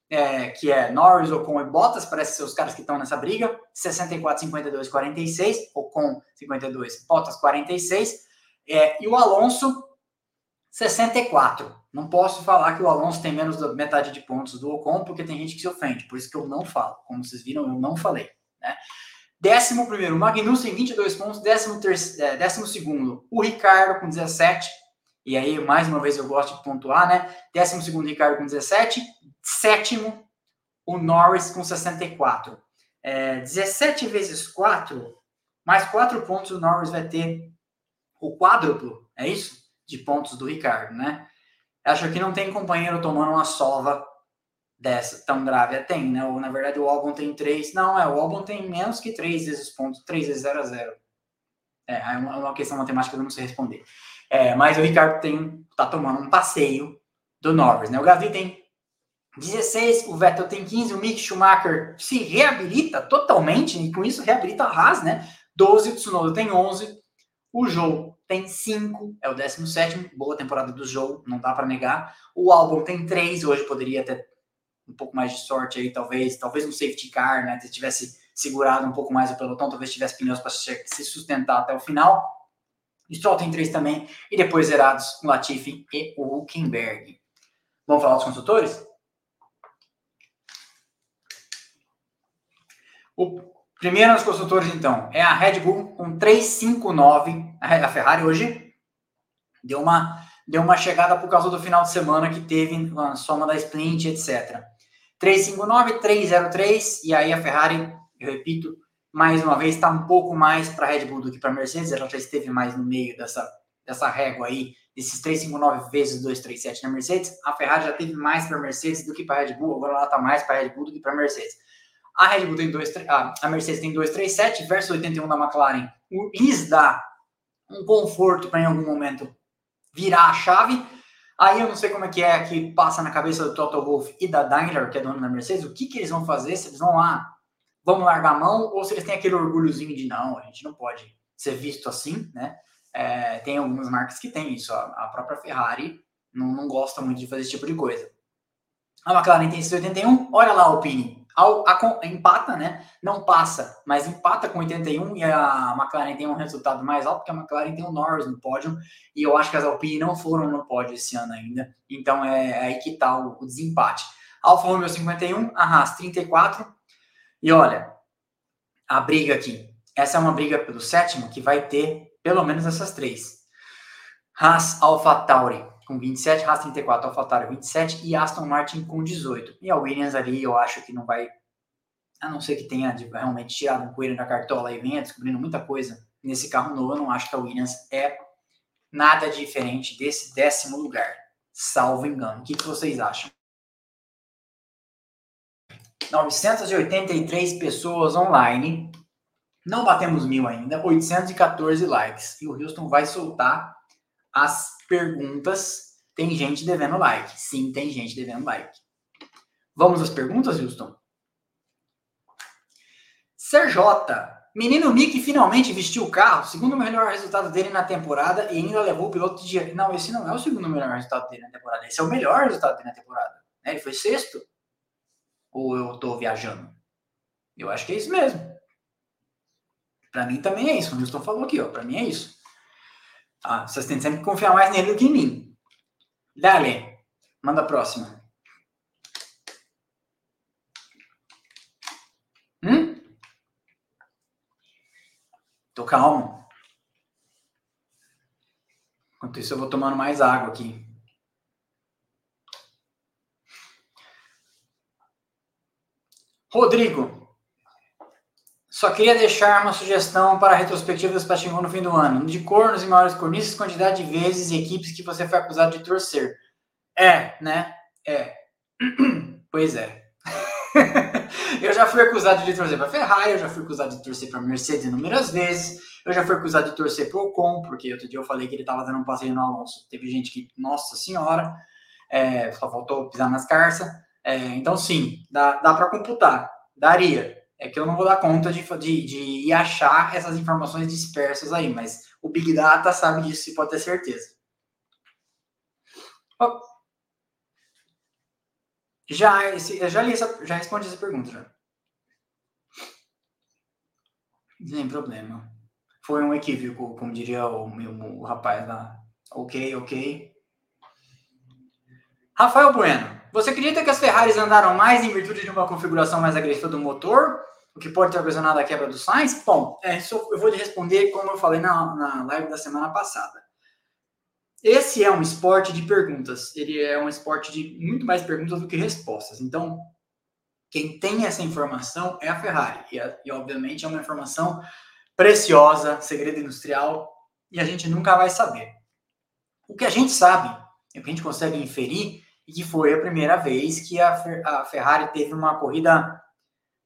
é, que é Norris, Ocon e Bottas, parece ser os caras que estão nessa briga. 64, 52, 46, Ocon 52, Bottas 46. É, e o Alonso 64. Não posso falar que o Alonso tem menos da metade de pontos do Ocon, porque tem gente que se ofende. Por isso que eu não falo. Como vocês viram, eu não falei. Né? Décimo primeiro, Magnussen, 22 pontos. Décimo, terceiro, é, décimo segundo, o Ricardo com 17. E aí, mais uma vez, eu gosto de pontuar, né? Décimo segundo, Ricardo com 17. Sétimo, o Norris com 64. É, 17 vezes 4, mais 4 pontos o Norris vai ter o quádruplo, é isso? de pontos do Ricardo, né? Acho que não tem companheiro tomando uma sova dessa tão grave? Tem, né? Ou, na verdade, o álbum tem 3. Não, é, o álbum tem menos que 3 vezes pontos, 3 vezes 0 a 0. É, é uma, uma questão matemática que eu não sei responder. É, mas o Ricardo tem, tá tomando um passeio do Norris, né? O Gasly tem 16, o Vettel tem 15, o Mick Schumacher se reabilita totalmente, e com isso reabilita a Haas, né? 12, o Tsunoda tem 11, o Joe tem 5, é o 17, boa temporada do Joe, não dá para negar. O Albon tem 3, hoje poderia ter um pouco mais de sorte aí, talvez, talvez um safety car, né? Se tivesse segurado um pouco mais o pelotão, talvez tivesse pneus para se sustentar até o final. Stroll tem 3 também, e depois zerados o Latifi e o Huckenberg. Vamos falar dos construtores? O primeiro nos construtores, então, é a Red Bull com 359. A Ferrari hoje deu uma, deu uma chegada por causa do final de semana que teve a soma da sprint, etc. 359, 303, e aí a Ferrari, eu repito, mais uma vez, está um pouco mais para a Red Bull do que para a Mercedes, ela já esteve mais no meio dessa, dessa régua aí, desses 359 vezes 237 na Mercedes. A Ferrari já teve mais para a Mercedes do que para a Red Bull, agora ela está mais para a Red Bull do que para a Mercedes. A Red Bull tem 2, ah, a Mercedes tem 237 versus 81 da McLaren. Lhes dá um conforto para em algum momento virar a chave. Aí eu não sei como é que é que passa na cabeça do Toto Wolff e da Daimler, que é dona da Mercedes, o que, que eles vão fazer, se eles vão lá, vamos largar a mão, ou se eles têm aquele orgulhozinho de não, a gente não pode ser visto assim, né? É, tem algumas marcas que têm isso, a, a própria Ferrari não, não gosta muito de fazer esse tipo de coisa. A McLaren tem 81, olha lá, Alpine, ao, a, empata, né? Não passa, mas empata com 81 e a McLaren tem um resultado mais alto, porque a McLaren tem o Norris no pódio, e eu acho que as Alpine não foram no pódio esse ano ainda, então é, é aí que tá o, o desempate. Alfa Romeo 51, a Haas 34, e olha, a briga aqui, essa é uma briga pelo sétimo que vai ter pelo menos essas três. Haas, Alfa Tauri, com 27, Haas 34, AlphaTauri 27 e Aston Martin com 18. E a Williams ali eu acho que não vai, a não ser que tenha realmente tirado um coelho da cartola e venha descobrindo muita coisa nesse carro novo, eu não acho que a Williams é nada diferente desse décimo lugar, salvo engano. O que, que vocês acham? 983 pessoas online. Não batemos mil ainda, 814 likes. E o Houston vai soltar as perguntas. Tem gente devendo like. Sim, tem gente devendo like. Vamos às perguntas, Houston? Serjota. Menino Mick finalmente vestiu o carro, segundo melhor resultado dele na temporada e ainda levou o piloto de. Não, esse não é o segundo melhor resultado dele na temporada. Esse é o melhor resultado dele na temporada. Né? Ele foi sexto. Ou eu tô viajando? Eu acho que é isso mesmo. Para mim também é isso. O Houston falou aqui, ó. Para mim é isso. Ah, vocês têm sempre que confiar mais nele do que em mim. Dale, manda a próxima. Hum? Tô calmo. Enquanto isso, eu vou tomando mais água aqui. Rodrigo, só queria deixar uma sugestão para a retrospectiva do Splashing no fim do ano. De cornos e maiores cornices, quantidade de vezes e equipes que você foi acusado de torcer. É, né? É. Pois é. eu já fui acusado de torcer para Ferrari, eu já fui acusado de torcer para Mercedes inúmeras vezes, eu já fui acusado de torcer para o Ocon, porque outro dia eu falei que ele estava dando um passeio no Alonso. Teve gente que, nossa senhora, é, só faltou pisar nas carças. É, então, sim, dá, dá para computar. Daria é que eu não vou dar conta de, de, de achar essas informações dispersas aí, mas o Big Data sabe disso e pode ter certeza. Oh. Já, esse, já li essa, já respondi essa pergunta já. Sem problema. Foi um equívoco, como diria o, meu, o rapaz lá. Ok, ok. Rafael Bueno. Você acredita que as Ferraris andaram mais em virtude de uma configuração mais agressiva do motor? O que pode ter ocasionado a quebra do Sainz? Bom, é, eu vou lhe responder como eu falei na, na live da semana passada. Esse é um esporte de perguntas. Ele é um esporte de muito mais perguntas do que respostas. Então, quem tem essa informação é a Ferrari. E, e obviamente, é uma informação preciosa, segredo industrial, e a gente nunca vai saber. O que a gente sabe, o que a gente consegue inferir, e que foi a primeira vez que a, a Ferrari teve uma corrida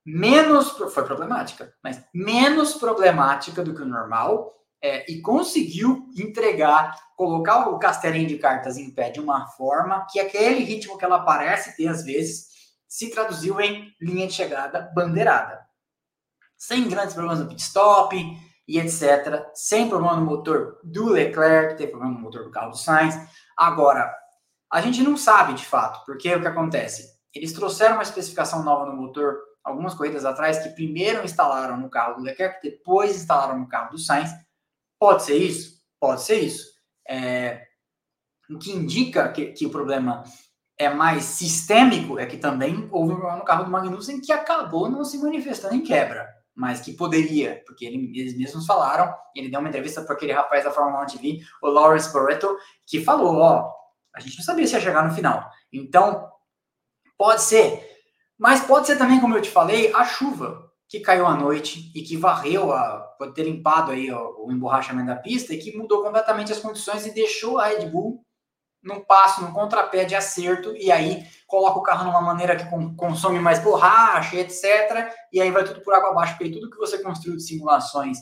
menos foi problemática, mas menos problemática do que o normal é, e conseguiu entregar, colocar o castelinho de cartas em pé de uma forma que aquele ritmo que ela parece ter às vezes se traduziu em linha de chegada bandeirada, sem grandes problemas no pit stop e etc, sem problema no motor do Leclerc, tem problema no motor do carro do Sainz. Agora, a gente não sabe de fato, porque o que acontece? Eles trouxeram uma especificação nova no motor algumas corridas atrás que primeiro instalaram no carro do Leclerc, depois instalaram no carro do Sainz. Pode ser isso? Pode ser isso. É, o que indica que, que, o problema é mais sistêmico é que também houve um problema no carro do Magnussen que acabou não se manifestando em quebra, mas que poderia, porque ele, eles mesmos falaram, ele deu uma entrevista para aquele rapaz da Fórmula 1 TV, o Lawrence Barreto, que falou, ó, a gente não sabia se ia chegar no final. Então, pode ser mas pode ser também, como eu te falei, a chuva que caiu à noite e que varreu, a, pode ter limpado aí o, emborrachamento da pista e que mudou completamente as condições e deixou a Red Bull num passo, num contrapé de acerto, e aí coloca o carro numa maneira que consome mais borracha, etc. E aí vai tudo por água abaixo, porque tudo que você construiu de simulações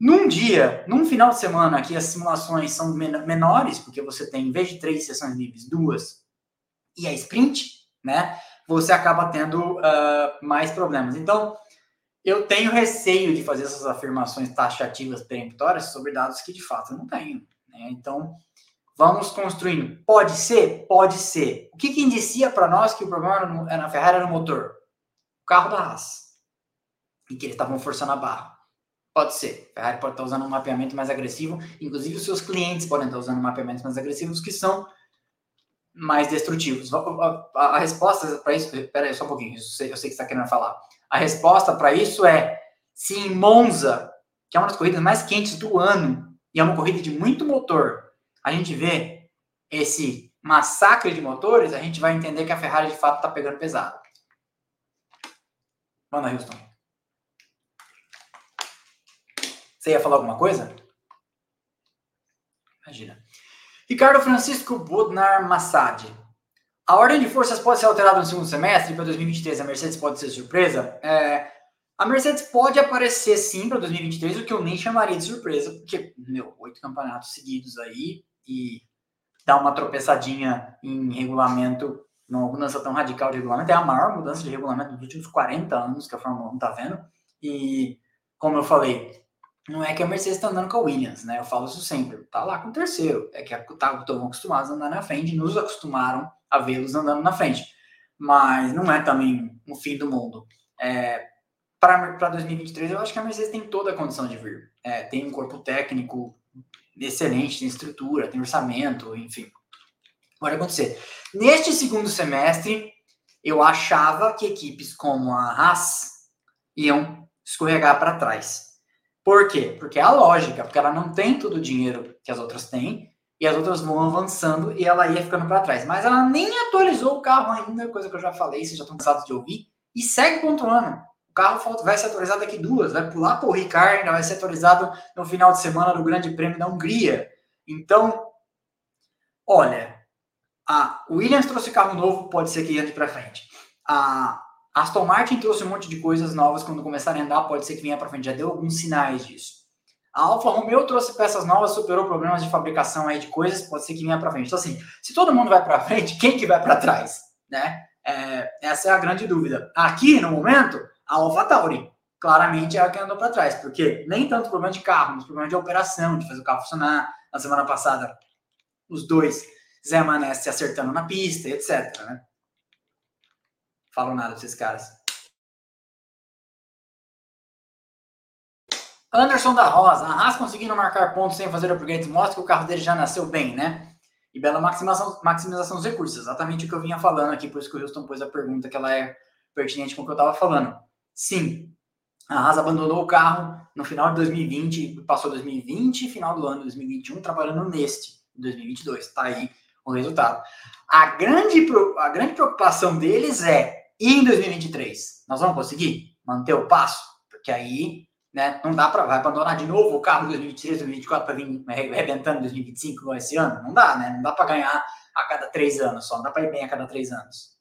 num dia, num final de semana, que as simulações são menores, porque você tem, em vez de três sessões livres, duas, e a sprint, né? você acaba tendo uh, mais problemas. Então, eu tenho receio de fazer essas afirmações taxativas peremptórias sobre dados que de fato não tenho. Né? Então, vamos construindo. Pode ser? Pode ser. O que, que indicia para nós que o problema é na Ferrari era no motor? O carro da Haas. E que eles estavam forçando a barra. Pode ser. A Ferrari pode estar usando um mapeamento mais agressivo. Inclusive, os seus clientes podem estar usando mapeamentos mais agressivos que são mais destrutivos. A, a, a resposta para isso, espera aí só um pouquinho, eu sei, eu sei que você está querendo falar. A resposta para isso é se em Monza, que é uma das corridas mais quentes do ano, e é uma corrida de muito motor, a gente vê esse massacre de motores, a gente vai entender que a Ferrari de fato está pegando pesado. Manda, Houston. Você ia falar alguma coisa? Imagina. Ricardo Francisco Budnar Massad. A ordem de forças pode ser alterada no segundo semestre para 2023. A Mercedes pode ser surpresa? É, a Mercedes pode aparecer sim para 2023, o que eu nem chamaria de surpresa, porque, meu, oito campeonatos seguidos aí e dar uma tropeçadinha em regulamento, uma mudança tão radical de regulamento, é a maior mudança de regulamento dos últimos 40 anos que a Fórmula 1 está vendo. E, como eu falei, não é que a Mercedes está andando com a Williams, né? Eu falo isso sempre. Tá lá com o terceiro. É que estão acostumados a andar na frente, nos acostumaram a vê-los andando na frente. Mas não é também o fim do mundo. É, Para 2023, eu acho que a Mercedes tem toda a condição de vir. É, tem um corpo técnico excelente, tem estrutura, tem orçamento, enfim. Pode acontecer. Neste segundo semestre, eu achava que equipes como a Haas iam escorregar para trás. Por quê? Porque é a lógica, porque ela não tem todo o dinheiro que as outras têm, e as outras vão avançando e ela ia ficando para trás. Mas ela nem atualizou o carro ainda, coisa que eu já falei, vocês já estão cansados de ouvir, e segue pontuando. O carro vai ser atualizado daqui duas, vai pular para o Ricard, vai ser atualizado no final de semana do Grande Prêmio da Hungria. Então, olha, a Williams trouxe carro novo, pode ser que ande para frente. A Aston Martin trouxe um monte de coisas novas quando começarem a andar, pode ser que venha para frente, já deu alguns sinais disso. A Alfa Romeo trouxe peças novas, superou problemas de fabricação aí de coisas, pode ser que venha para frente. Então, assim, se todo mundo vai para frente, quem que vai para trás? Né? É, essa é a grande dúvida. Aqui, no momento, a Alfa Tauri claramente é a que andou para trás, porque nem tanto problema de carro, mas problema de operação, de fazer o carro funcionar. Na semana passada, os dois Zé Mané se acertando na pista, etc. Né? Falo nada desses caras. Anderson da Rosa, a Haas conseguindo marcar pontos sem fazer upgrades mostra que o carro dele já nasceu bem, né? E bela maximização, maximização dos recursos, exatamente o que eu vinha falando aqui, por isso que o Houston pôs a pergunta, que ela é pertinente com o que eu estava falando. Sim, a Haas abandonou o carro no final de 2020, passou 2020 final do ano de 2021 trabalhando neste, em 2022. Tá aí o resultado. A grande, a grande preocupação deles é em 2023, nós vamos conseguir manter o passo? Porque aí Né? Não dá para vai abandonar de novo o carro 2023, 2024 para vir arrebentando 2025 igual esse ano? Não dá, né? Não dá para ganhar a cada três anos só, não dá para ir bem a cada três anos.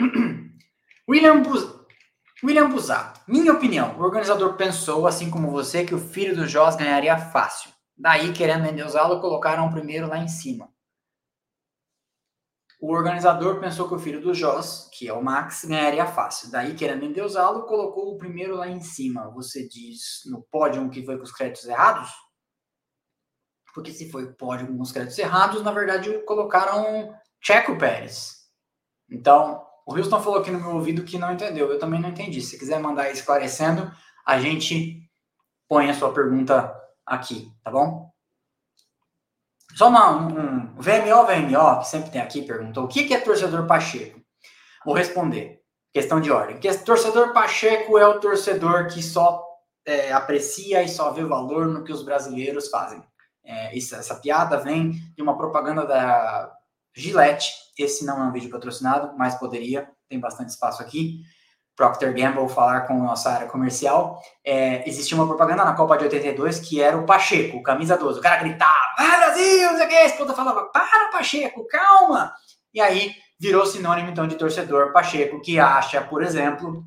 William, Buz... William Buzato. Minha opinião, o organizador pensou, assim como você, que o filho do Jos ganharia fácil. Daí, querendo endeusá-lo, colocaram o primeiro lá em cima. O organizador pensou que o filho do Joss, que é o Max, ganharia fácil. Daí, querendo endeusá-lo, colocou o primeiro lá em cima. Você diz no pódio que foi com os créditos errados? Porque se foi pódio com os créditos errados, na verdade colocaram Checo Pérez. Então, o Houston falou aqui no meu ouvido que não entendeu. Eu também não entendi. Se quiser mandar esclarecendo, a gente põe a sua pergunta aqui, tá bom? Só uma, um, VMO, VMO, que sempre tem aqui, perguntou o que é torcedor Pacheco? Vou responder. Questão de ordem. Que torcedor Pacheco é o torcedor que só é, aprecia e só vê valor no que os brasileiros fazem. É, isso, essa piada vem de uma propaganda da Gillette. Esse não é um vídeo patrocinado, mas poderia, tem bastante espaço aqui. Procter Gamble falar com nossa área comercial, é, existia uma propaganda na Copa de 82 que era o Pacheco, camisa 12. O cara gritava, vai Brasil, não sei o que, falava, para Pacheco, calma. E aí virou sinônimo então de torcedor Pacheco, que acha, por exemplo,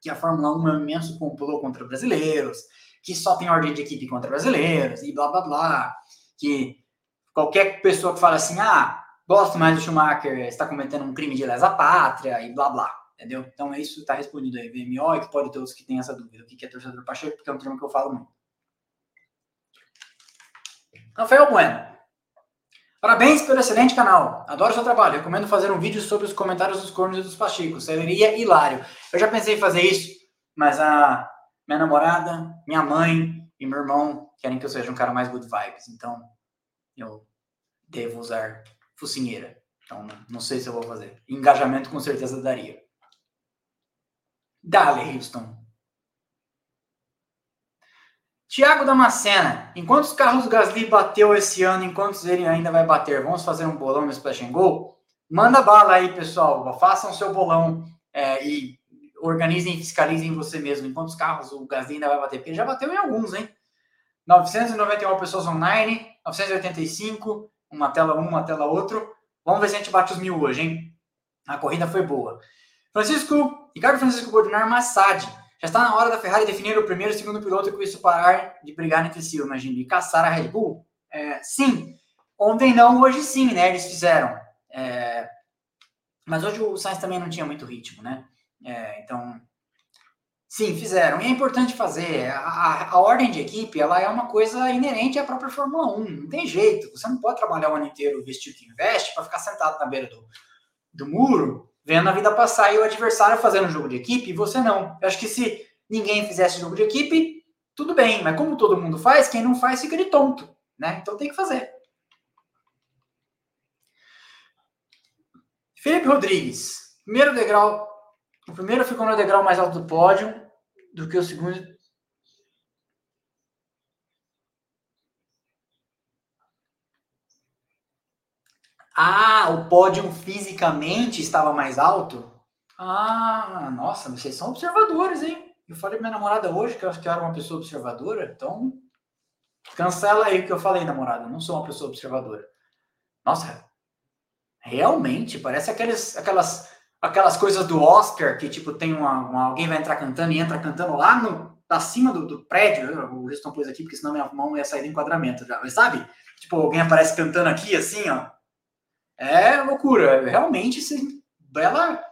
que a Fórmula 1 é um imenso complô contra brasileiros, que só tem ordem de equipe contra brasileiros, e blá blá blá. Que qualquer pessoa que fala assim, ah, gosto mais do Schumacher, está cometendo um crime de lesa pátria, e blá blá. Entendeu? Então, é isso está respondido aí, VMO, e que pode ter outros que têm essa dúvida. O que é torcedor Pacheco? Porque é um termo que eu falo muito. Rafael Bueno. Parabéns pelo excelente canal. Adoro seu trabalho. Recomendo fazer um vídeo sobre os comentários dos cornos e dos pachicos. Seria hilário. Eu já pensei em fazer isso, mas a minha namorada, minha mãe e meu irmão querem que eu seja um cara mais good vibes. Então, eu devo usar focinheira. Então, não sei se eu vou fazer. Engajamento com certeza daria. Dale, Houston. Tiago Damascena, em quantos carros Gasly bateu esse ano, em quantos ele ainda vai bater? Vamos fazer um bolão no Splash and Go? Manda bala aí, pessoal. Façam seu bolão é, e organizem e fiscalizem você mesmo. Em quantos carros o Gasly ainda vai bater? Porque já bateu em alguns, hein? 991 pessoas online, 985, uma tela um, uma tela outro. Vamos ver se a gente bate os mil hoje, hein? A corrida foi boa. Francisco, Ricardo Francisco Bordinar Massad. Já está na hora da Ferrari definir o primeiro e segundo piloto com isso parar de brigar entre si, imagina, e caçar a Red Bull? É, sim. Ontem não, hoje sim, né? Eles fizeram. É, mas hoje o Sainz também não tinha muito ritmo, né? É, então, sim, fizeram. E é importante fazer. A, a, ordem de equipe, ela é uma coisa inerente à própria Fórmula 1. Não tem jeito. Você não pode trabalhar o ano inteiro vestido que investe para ficar sentado na beira do, do muro vendo a vida passar e o adversário fazendo jogo de equipe você não. Eu acho que se ninguém fizesse jogo de equipe, tudo bem, mas como todo mundo faz, quem não faz fica de tonto, né? Então tem que fazer. Felipe Rodrigues, primeiro degrau, o primeiro ficou no degrau mais alto do pódio do que o segundo Ah, o pódio fisicamente estava mais alto? Ah, nossa, vocês são observadores, hein? Eu falei pra minha namorada hoje que eu acho que eu era uma pessoa observadora, então cancela aí o que eu falei, namorada. não sou uma pessoa observadora. Nossa, realmente, parece aqueles, aquelas, aquelas coisas do Oscar que, tipo, tem uma, uma alguém vai entrar cantando e entra cantando lá no, acima do, do prédio. O Wilson pôs aqui, porque senão minha mão ia sair do enquadramento já. Mas sabe? Tipo, alguém aparece cantando aqui, assim, ó. É loucura. Realmente, sim, bela,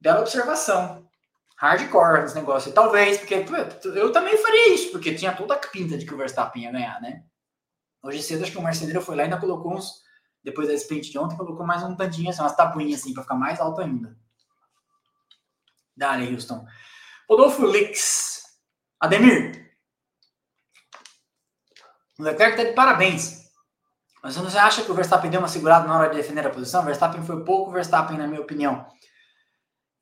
bela observação. Hardcore esse negócio. Talvez, porque eu também faria isso, porque tinha toda a pinta de que o Verstappen ia ganhar, né? Hoje cedo, acho que o marceneiro foi lá e ainda colocou uns. Depois da sprint de ontem, colocou mais um tantinho, assim, umas tabuinhas assim, para ficar mais alto ainda. Dale, Houston. Rodolfo Lix. Ademir. O Leclerc tá de parabéns. Mas você acha que o Verstappen deu uma segurada na hora de defender a posição? O Verstappen foi pouco Verstappen, na minha opinião.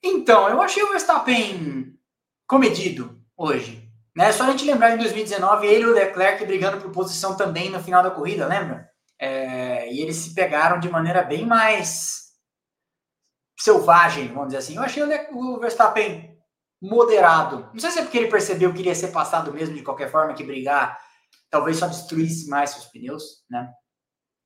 Então, eu achei o Verstappen comedido hoje. Né? Só a gente lembrar em 2019, ele e o Leclerc brigando por posição também no final da corrida, lembra? É, e eles se pegaram de maneira bem mais selvagem, vamos dizer assim. Eu achei o Verstappen moderado. Não sei se é porque ele percebeu que iria ser passado mesmo de qualquer forma, que brigar talvez só destruísse mais seus pneus, né?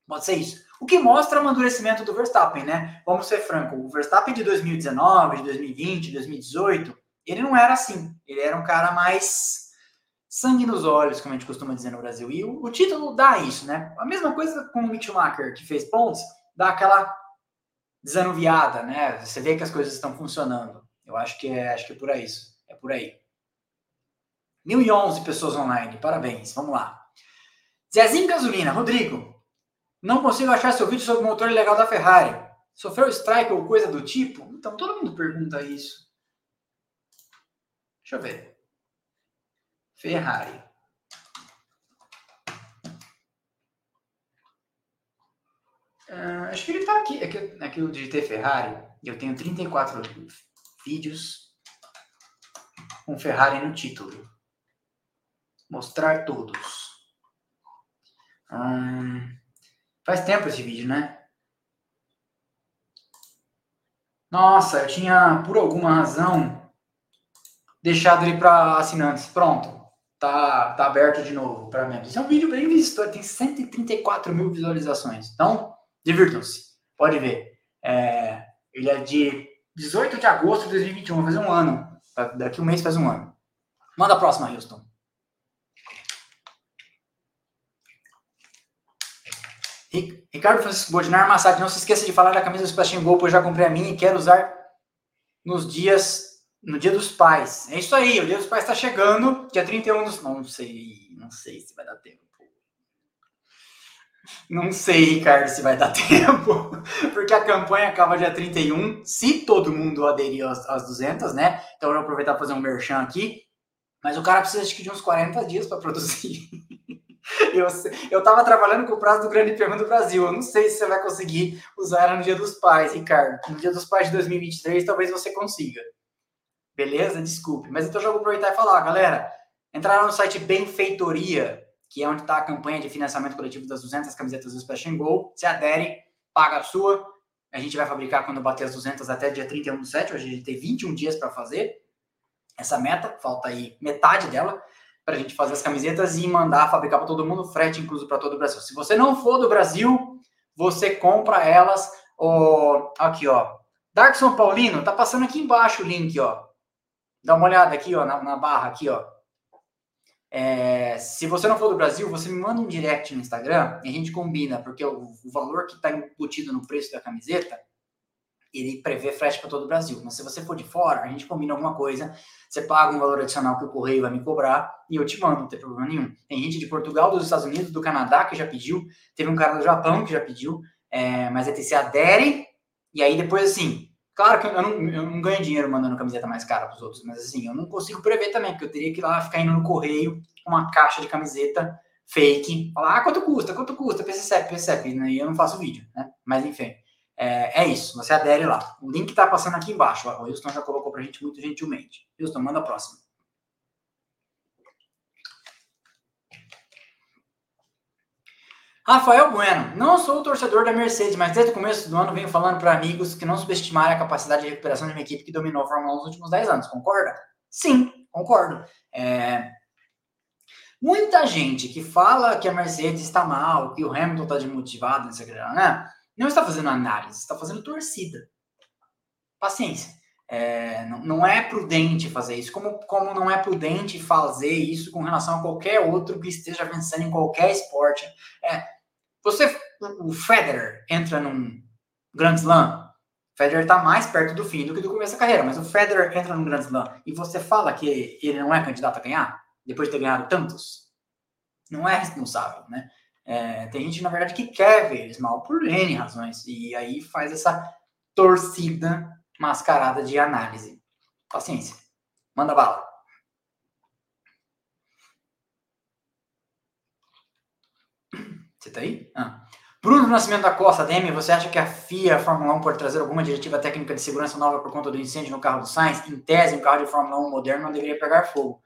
Pode ser isso. O que mostra o amadurecimento do Verstappen, né? Vamos ser franco, o Verstappen de 2019, de 2020, de 2018, ele não era assim. Ele era um cara mais sangue nos olhos, como a gente costuma dizer no Brasil. E o, o título dá isso, né? A mesma coisa com o Mick Schumacher, que fez pontos, dá aquela desanuviada, né? Você vê que as coisas estão funcionando. Eu acho que é, acho que é por aí. É por aí. 1011 pessoas online, parabéns, vamos lá. Zezinho Gasolina, Rodrigo, não consigo achar seu vídeo sobre o motor legal da Ferrari. Sofreu strike ou coisa do tipo? Então todo mundo pergunta isso. Deixa eu ver. Ferrari. Uh, acho que ele tá aqui. É aqui eu digitei Ferrari. Eu tenho 34 vídeos com Ferrari no título. Mostrar todos. Hum, faz tempo esse vídeo, né? Nossa, eu tinha, por alguma razão, deixado ele para assinantes. Pronto. Tá, tá aberto de novo para membros. Esse é um vídeo bem visto. Tem 134 mil visualizações. Então, divirtam-se. Pode ver. É, ele é de 18 de agosto de 2021. Vai fazer um ano. Daqui um mês faz um ano. Manda a próxima, Houston. Ricardo Francisco Bodinar Massad, não se esqueça de falar da camisa do Splash Go, pois já comprei a minha e quero usar nos dias, no dia dos pais. É isso aí, o dia dos pais está chegando, dia 31 dos... Não sei, não sei se vai dar tempo. Não sei, Ricardo, se vai dar tempo, porque a campanha acaba dia 31, se todo mundo aderir às, às 200, né? Então eu vou aproveitar para fazer um merchan aqui, mas o cara precisa de uns 40 dias para produzir. Eu, eu tava trabalhando com o prazo do Grande Prêmio do Brasil. Eu não sei se você vai conseguir usar ela no Dia dos Pais, Ricardo. No Dia dos Pais de 2023, talvez você consiga. Beleza? Desculpe. Mas então já vou aproveitar e falar, galera. Entraram no site Benfeitoria, que é onde está a campanha de financiamento coletivo das 200 camisetas do and Go. Se adere, paga a sua. A gente vai fabricar quando bater as 200 até dia 31 do 7. Hoje a gente tem 21 dias para fazer essa meta. Falta aí metade dela para a gente fazer as camisetas e mandar fabricar para todo mundo, frete incluso para todo o Brasil. Se você não for do Brasil, você compra elas. Oh, aqui, ó. Dark São Paulino, tá passando aqui embaixo o link, ó. Dá uma olhada aqui, ó, na, na barra aqui, ó. É, se você não for do Brasil, você me manda um direct no Instagram e a gente combina, porque o, o valor que está embutido no preço da camiseta ele prevê frete para todo o Brasil. Mas se você for de fora, a gente combina alguma coisa, você paga um valor adicional que o correio vai me cobrar e eu te mando, não tem problema nenhum. Tem gente de Portugal, dos Estados Unidos, do Canadá que já pediu, teve um cara do Japão que já pediu, é, mas aí você adere e aí depois assim, claro que eu não, eu não ganho dinheiro mandando camiseta mais cara para os outros, mas assim, eu não consigo prever também, porque eu teria que ir lá ficar indo no correio com uma caixa de camiseta fake, falar, ah, quanto custa, quanto custa, PCCEP, PCCEP, né? e eu não faço vídeo, né? Mas enfim. É, é, isso, você adere lá. O link está passando aqui embaixo. O Wilson já colocou para a gente muito gentilmente. Wilson, manda a próxima. Rafael Bueno, não sou torcedor da Mercedes, mas desde o começo do ano venho falando para amigos que não subestimarem a capacidade de recuperação de uma equipe que dominou a Fórmula 1 nos últimos 10 anos. Concorda? Sim, concordo. É... Muita gente que fala que a Mercedes está mal, que o Hamilton está desmotivado, né? Não está fazendo análise, está fazendo torcida. Paciência. É, não, não, é prudente fazer isso, como, como não é prudente fazer isso com relação a qualquer outro que esteja vencendo em qualquer esporte. É, você, o Federer entra num Grand Slam, o Federer está mais perto do fim do que do começo da carreira, mas o Federer entra num Grand Slam e você fala que ele não é candidato a ganhar, depois de ter ganhado tantos, não é responsável, né? É, tem gente, na verdade, que quer ver eles mal por N razões. E aí faz essa torcida mascarada de análise. Paciência. Manda bala. Você tá aí? Ah. Bruno Nascimento da Costa, DM, você acha que a FIA, a Fórmula 1, pode trazer alguma diretiva técnica de segurança nova por conta do incêndio no carro do Sainz? Em tese, um carro de Fórmula 1 moderno não deveria pegar fogo.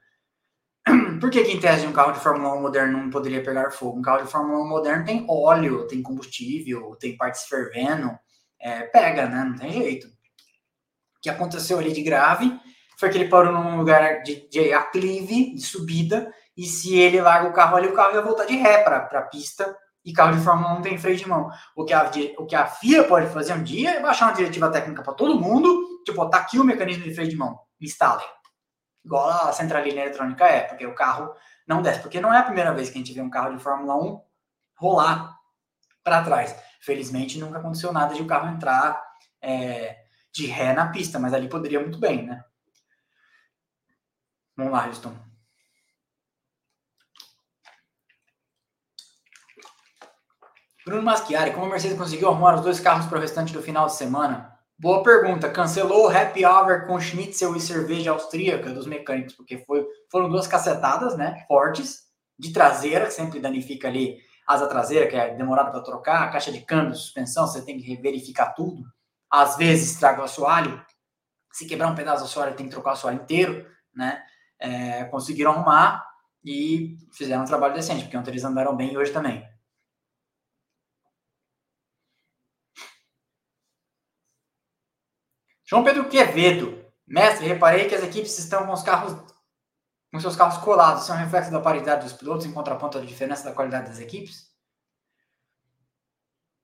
Por que, que em tese um carro de Fórmula 1 moderno não poderia pegar fogo? Um carro de Fórmula 1 moderno tem óleo, tem combustível, tem partes fervendo, é, pega, né? Não tem jeito. O que aconteceu ali de grave foi que ele parou num lugar de, de aclive, de subida, e se ele larga o carro ali, o carro ia voltar de ré para a pista, e carro de Fórmula 1 não tem freio de mão. O que, a, o que a FIA pode fazer um dia é baixar uma diretiva técnica para todo mundo, tipo, tá aqui o mecanismo de freio de mão, instalem. Igual a centralina eletrônica é, porque o carro não desce. Porque não é a primeira vez que a gente vê um carro de Fórmula 1 rolar para trás. Felizmente nunca aconteceu nada de o carro entrar é, de ré na pista, mas ali poderia muito bem, né? Vamos lá, Houston. Bruno Maschiari, como a Mercedes conseguiu arrumar os dois carros para o restante do final de semana? Boa pergunta. Cancelou o happy hour com schnitzel e cerveja austríaca dos mecânicos, porque foi, foram duas cacetadas, né? Fortes, de traseira, que sempre danifica ali asa traseira, que é demorado para trocar, a caixa de câmbio, suspensão, você tem que verificar tudo. Às vezes estraga o assoalho. Se quebrar um pedaço do assoalho, tem que trocar o assoalho inteiro, né? é, conseguiram arrumar e fizeram um trabalho decente, porque ontem eles andaram bem e hoje também. João Pedro Quevedo. Mestre, reparei que as equipes estão com os carros com seus carros colados. Isso é um reflexo da paridade dos pilotos em contraponto à diferença da qualidade das equipes?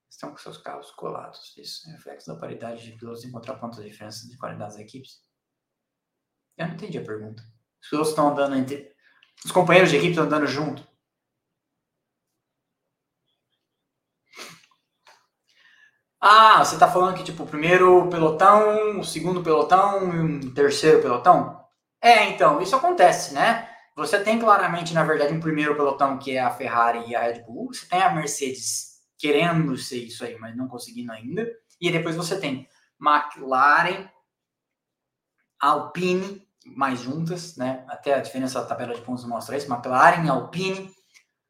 Estão com seus carros colados. Isso é um reflexo da paridade de pilotos em contraponto à diferença de qualidade das equipes? Eu não entendi a pergunta. Os pilotos estão andando entre. Os companheiros de equipe estão andando junto. Ah, você está falando que, tipo, o primeiro pelotão, o segundo pelotão e o terceiro pelotão? É, então, isso acontece, né? Você tem claramente, na verdade, um primeiro pelotão que é a Ferrari e a Red Bull. Você tem a Mercedes querendo ser isso aí, mas não conseguindo ainda. E depois você tem McLaren, Alpine mais juntas, né? Até a diferença da tabela de pontos mostra isso. McLaren, Alpine,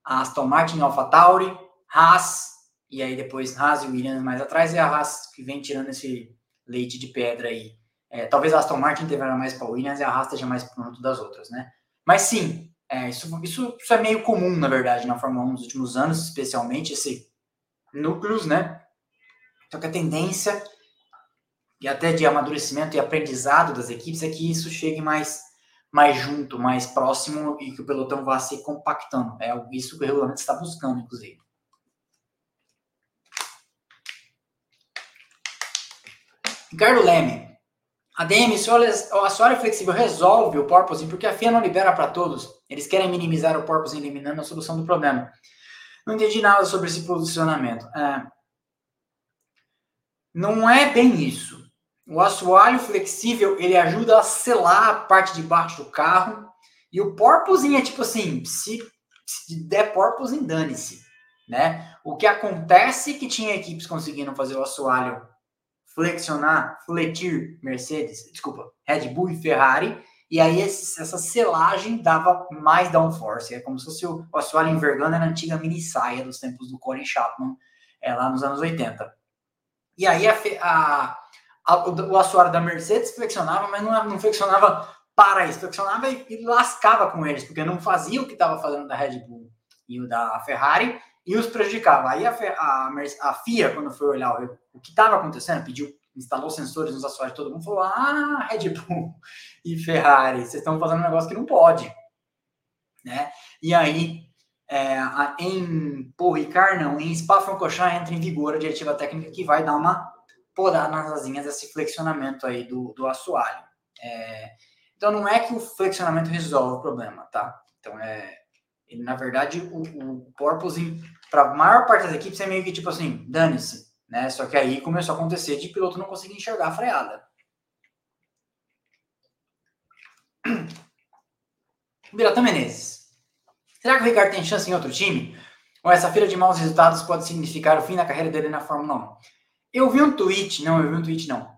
Aston Martin, AlphaTauri, Haas, e aí depois Haas e Williams mais atrás, e a Haas que vem tirando esse leite de pedra aí. É, talvez a Aston Martin tenha mais para Williams e a Haas esteja mais junto das outras, né? Mas sim, é, isso, isso, isso, é meio comum, na verdade, na Fórmula 1 nos últimos anos, especialmente esse núcleos, né? Só que a tendência e até de amadurecimento e aprendizado das equipes é que isso chegue mais, mais junto, mais próximo e que o pelotão vá se compactando. É isso que o regulamento está buscando, inclusive. Ricardo Leme. ADM, se o assoalho flexível resolve o porpoising, porque a FIA não libera para todos. Eles querem minimizar o porpoising eliminando a solução do problema. Não entendi nada sobre esse posicionamento. É, não é bem isso. O assoalho flexível, ele ajuda a selar a parte de baixo do carro. E o porpoising é tipo assim, se, se der porpoising, dane-se. Né? O que acontece é que tinha equipes conseguindo fazer o assoalho flexionar, fletir Mercedes, desculpa, Red Bull e Ferrari, e aí esse, essa selagem dava mais downforce. É como se fosse o, o assoalho envergando na antiga mini saia dos tempos do Corey Chapman, é, lá nos anos 80. E aí a, a a, o assoalho da Mercedes flexionava, mas não, não flexionava para isso, flexionava e, e, lascava com eles, porque não fazia o que estava fazendo da Red Bull e o da Ferrari e os prejudicava. Aí a, a, a FIA, quando foi olhar o, o que estava acontecendo, pediu, instalou sensores nos assoalhos, todo mundo falou: Ah, Red Bull e Ferrari, vocês estão fazendo um negócio que não pode. Né? E aí, é, em Paul não, em Spa-Francorchamps entra em vigor a diretiva técnica que vai dar uma podar nas asinhas esse flexionamento aí do, do assoalho. É, então não é que o flexionamento resolve o problema, tá? Então é, ele, na verdade, o, o para a maior parte das equipes, é meio que tipo assim, dane-se, né? Só que aí começou a acontecer de piloto não conseguir enxergar a freada. Biratan Menezes. Será que o Ricardo tem chance em outro time? Ou essa fila de maus resultados pode significar o fim da carreira dele na Fórmula 1? Eu vi um tweet, não, eu vi um tweet não.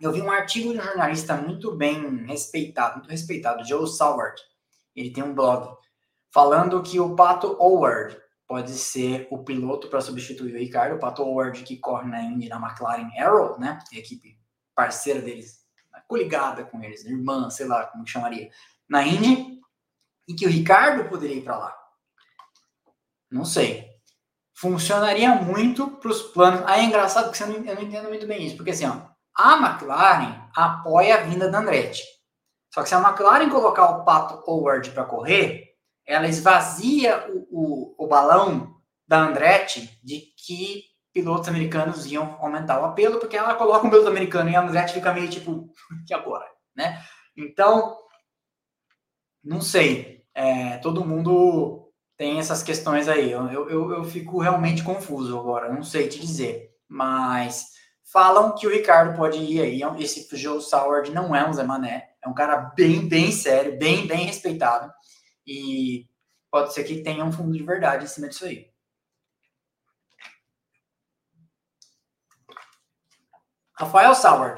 Eu vi um artigo de um jornalista muito bem respeitado, muito respeitado, Joe Saward. Ele tem um blog falando que o Pato Howard pode ser o piloto para substituir o Ricardo. O Pato Howard que corre na Indy, na McLaren Arrow, né? Equipe parceira deles, coligada com eles, irmã, sei lá como que chamaria, na Indy. E que o Ricardo poderia ir para lá. Não sei funcionaria muito para os planos. Aí é engraçado que você não, eu não entendo muito bem isso, porque assim, ó, A McLaren apoia a vinda da Andretti. Só que se a McLaren colocar o Pato Howard para correr, ela esvazia o, o, o balão da Andretti de que pilotos americanos iam aumentar o apelo, porque ela coloca um piloto americano e a Andretti fica meio tipo, que agora, né? Então, não sei. É, todo mundo tem essas questões aí. Eu, eu, eu fico realmente confuso agora, não sei te dizer. Mas falam que o Ricardo pode ir aí. Esse Joe Sauer não é um Zé Mané, é um cara bem, bem sério, bem, bem respeitado. E pode ser que tenha um fundo de verdade em cima disso aí. Rafael Sauer.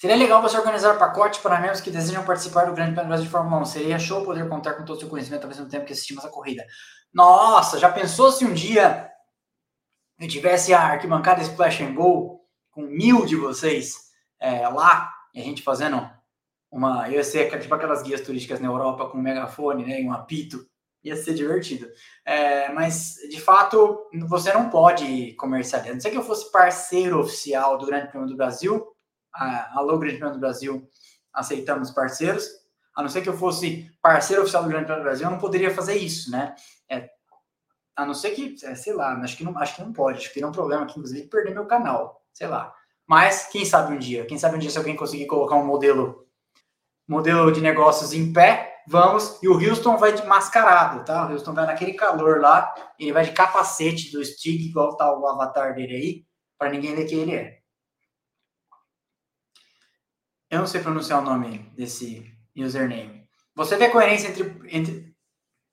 Seria legal você organizar pacotes para membros que desejam participar do Grande Prêmio de Fórmula 1. Seria show poder contar com todo o seu conhecimento ao mesmo tempo que assistimos a corrida. Nossa, já pensou se um dia eu tivesse a arquibancada Splash and Go com mil de vocês é, lá e a gente fazendo uma. Eu ia ser tipo aquelas guias turísticas na Europa com um megafone né, e um apito. Ia ser divertido. É, mas, de fato, você não pode comercializar. Não sei que eu fosse parceiro oficial do Grande Prêmio do Brasil, a, Alô Grande Prêmio do Brasil, aceitamos parceiros. A não ser que eu fosse parceiro oficial do Grande Prêmio do Brasil, eu não poderia fazer isso, né? É, a não ser que, é, sei lá, acho que, não, acho que não pode. Acho que tem um problema aqui, inclusive, perder meu canal, sei lá. Mas, quem sabe um dia? Quem sabe um dia se alguém conseguir colocar um modelo, modelo de negócios em pé, vamos. E o Houston vai de mascarado, tá? O Houston vai naquele calor lá, ele vai de capacete do Stig, igual tá o avatar dele aí, para ninguém ver quem ele é. Eu não sei pronunciar o nome desse username. Você vê coerência entre. entre...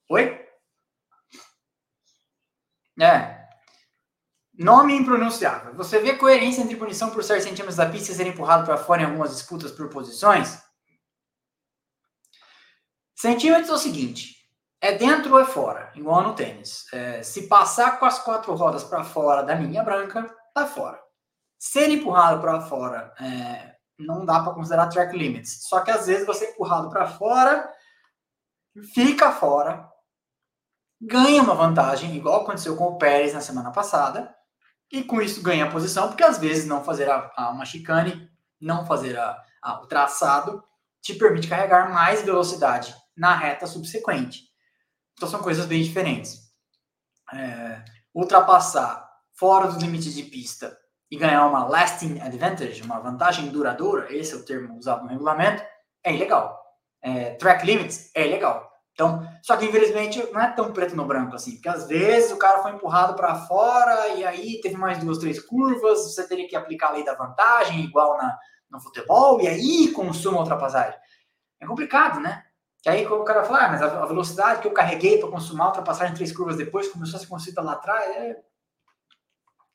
Oi? É. Nome impronunciável. Você vê coerência entre punição por 7 centímetros da pista e ser empurrado para fora em algumas disputas por posições? Centímetros é o seguinte: é dentro ou é fora, igual no tênis. É, se passar com as quatro rodas para fora da linha branca, tá fora. Ser empurrado para fora é, não dá para considerar track limits. Só que às vezes você é empurrado para fora, fica fora, ganha uma vantagem, igual aconteceu com o Pérez na semana passada, e com isso ganha a posição, porque às vezes não fazer a, a uma chicane, não fazer a, a, o traçado, te permite carregar mais velocidade na reta subsequente. Então são coisas bem diferentes. É, ultrapassar fora dos limites de pista e ganhar uma lasting advantage, uma vantagem duradoura, esse é o termo usado no regulamento, é ilegal. É, track limits é ilegal. Então, só que infelizmente não é tão preto no branco assim, porque às vezes o cara foi empurrado para fora e aí teve mais duas, três curvas, você teria que aplicar a lei da vantagem, igual na, no futebol, e aí consuma a ultrapassagem. É complicado, né? Que aí o cara fala, ah, mas a velocidade que eu carreguei para consumar a ultrapassagem três curvas depois começou a ser construída lá atrás, é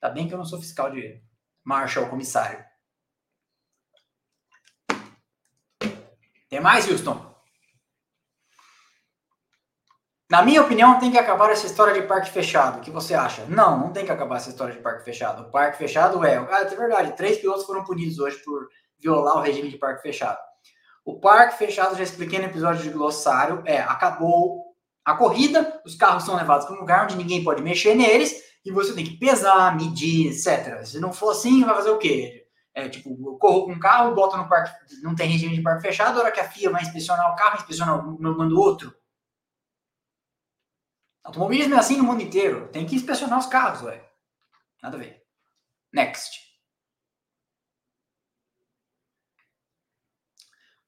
Tá bem que eu não sou fiscal de marcha ou comissário. Tem mais, Houston? Na minha opinião, tem que acabar essa história de parque fechado. O que você acha? Não, não tem que acabar essa história de parque fechado. O parque fechado é. Ah, é verdade, três pilotos foram punidos hoje por violar o regime de parque fechado. O parque fechado, já expliquei no episódio de glossário, é acabou a corrida, os carros são levados para um lugar onde ninguém pode mexer neles, e você tem que pesar, medir, etc. Se não for assim, vai fazer o quê? É, tipo, eu corro com um carro, boto no parque, não tem regime de parque fechado, a hora que a FIA vai inspecionar o carro, inspeciona o mando outro. Automobilismo é assim no mundo inteiro. Tem que inspecionar os carros, ué. Nada a ver. Next.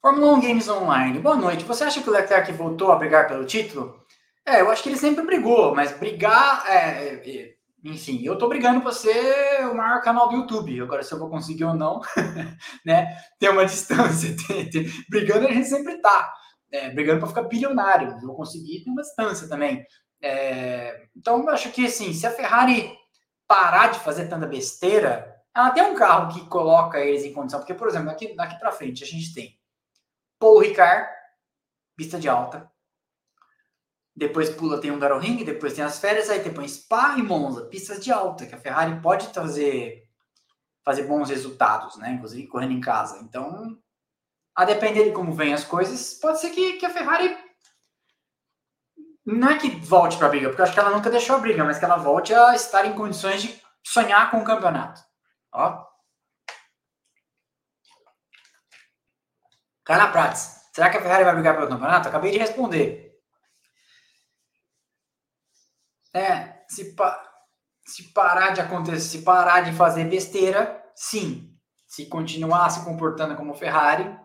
Fórmula 1 Games Online. Boa noite. Você acha que o Leclerc voltou a brigar pelo título? É, eu acho que ele sempre brigou, mas brigar é, é enfim, eu tô brigando para ser o maior canal do YouTube. Agora, se eu vou conseguir ou não, né? Tem uma distância. Brigando a gente sempre tá. É, brigando para ficar bilionário. Eu vou conseguir, tem uma distância também. É, então, eu acho que assim, se a Ferrari parar de fazer tanta besteira, ela tem um carro que coloca eles em condição. Porque, por exemplo, daqui, daqui para frente a gente tem Paul Ricard, pista de alta, depois pula, tem um Ring, depois tem as férias, aí depois Spa e Monza, pistas de alta, que a Ferrari pode trazer, fazer bons resultados, né? Inclusive correndo em casa. Então, a depender de como vem as coisas, pode ser que, que a Ferrari não é que volte para a briga, porque eu acho que ela nunca deixou a briga, mas que ela volte a estar em condições de sonhar com o campeonato. Ó. Carla Prats, será que a Ferrari vai brigar pelo campeonato? Acabei de responder. É, se, pa se parar de acontecer, se parar de fazer besteira, sim. Se continuar se comportando como Ferrari,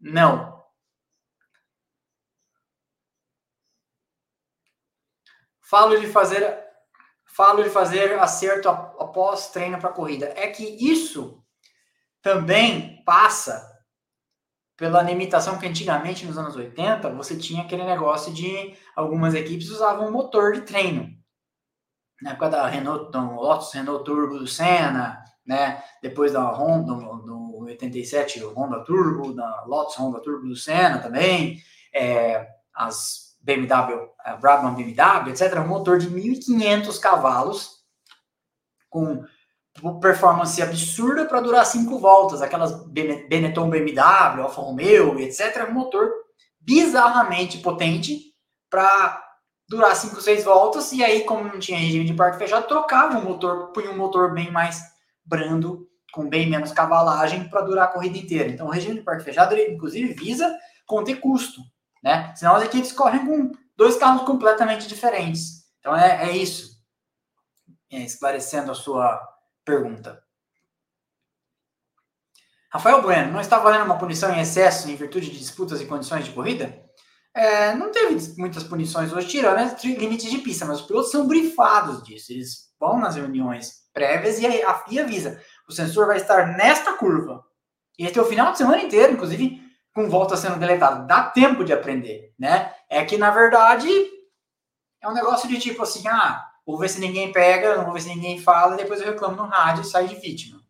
não. Falo de fazer falo de fazer acerto após treino para corrida. É que isso também passa pela limitação que antigamente nos anos 80 você tinha aquele negócio de algumas equipes usavam motor de treino. Na época da Renault, do Lotus Renault Turbo do Senna, né? Depois da Honda, no, 87, o Honda Turbo, da Lotus Honda Turbo do Senna também, é, as BMW, a Brabham BMW, etc. Um motor de 1.500 cavalos com performance absurda para durar cinco voltas, aquelas Benetton BMW, Alfa Romeo, etc. Motor bizarramente potente para durar cinco, seis voltas, e aí, como não tinha regime de parque fechado, trocava o motor, punha um motor bem mais brando, com bem menos cavalagem, para durar a corrida inteira. Então, o regime de parque fechado, ele, inclusive, visa conter custo, né? Senão as equipes correm com dois carros completamente diferentes. Então, é, é isso. É, esclarecendo a sua pergunta. Rafael Bueno, não está valendo uma punição em excesso em virtude de disputas e condições de corrida? É, não teve muitas punições hoje, tirando os limites de pista, mas os pilotos são brifados disso. Eles vão nas reuniões prévias e a FIA avisa: o sensor vai estar nesta curva. E esse é o final de semana inteiro, inclusive com volta sendo deletado. Dá tempo de aprender, né? É que, na verdade, é um negócio de tipo assim: ah, Vou ver se ninguém pega, não vou ver se ninguém fala, depois eu reclamo no rádio e saio de vítima.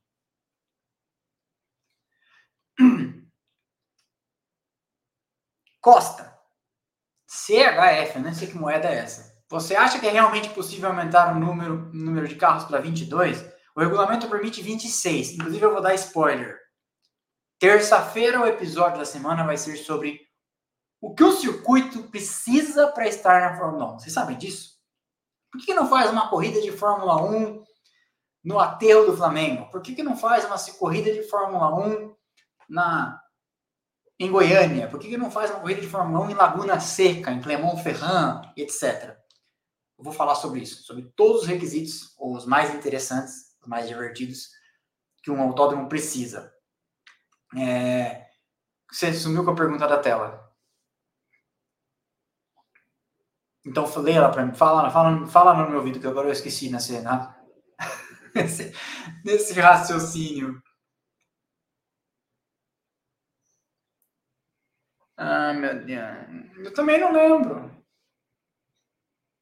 Costa. CHF, nem sei que moeda é essa. Você acha que é realmente possível aumentar o número, o número de carros para 22? O regulamento permite 26. Inclusive, eu vou dar spoiler. Terça-feira, o episódio da semana vai ser sobre o que o circuito precisa para estar na Fórmula 1. Vocês sabem disso? Por que não faz uma corrida de Fórmula 1 no aterro do Flamengo? Por que não faz uma corrida de Fórmula 1 na, em Goiânia? Por que não faz uma corrida de Fórmula 1 em Laguna Seca, em Clermont-Ferrand, etc.? Eu vou falar sobre isso, sobre todos os requisitos, os mais interessantes, os mais divertidos, que um autódromo precisa. É... Você sumiu com a pergunta da tela. Então, lê ela para mim. Fala, fala, fala no meu ouvido, que agora eu esqueci nesse, né? nesse, nesse raciocínio. Ah, meu Deus. Eu também não lembro.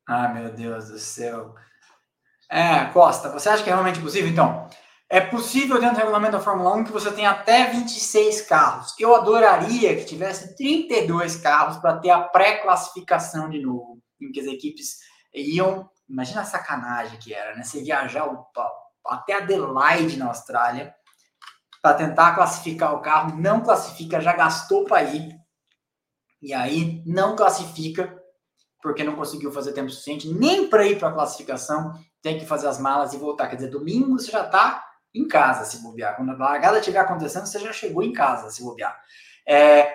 Ah, meu Deus do céu. É, Costa, você acha que é realmente possível? Então, é possível dentro do regulamento da Fórmula 1 que você tenha até 26 carros. Eu adoraria que tivesse 32 carros para ter a pré-classificação de novo em que as equipes iam. Imagina a sacanagem que era, né? Você viajar até Adelaide, na Austrália, para tentar classificar o carro, não classifica, já gastou para ir, e aí não classifica, porque não conseguiu fazer tempo suficiente nem para ir para a classificação, tem que fazer as malas e voltar. Quer dizer, domingo você já está em casa se bobear. Quando a largada estiver acontecendo, você já chegou em casa se bobear. É,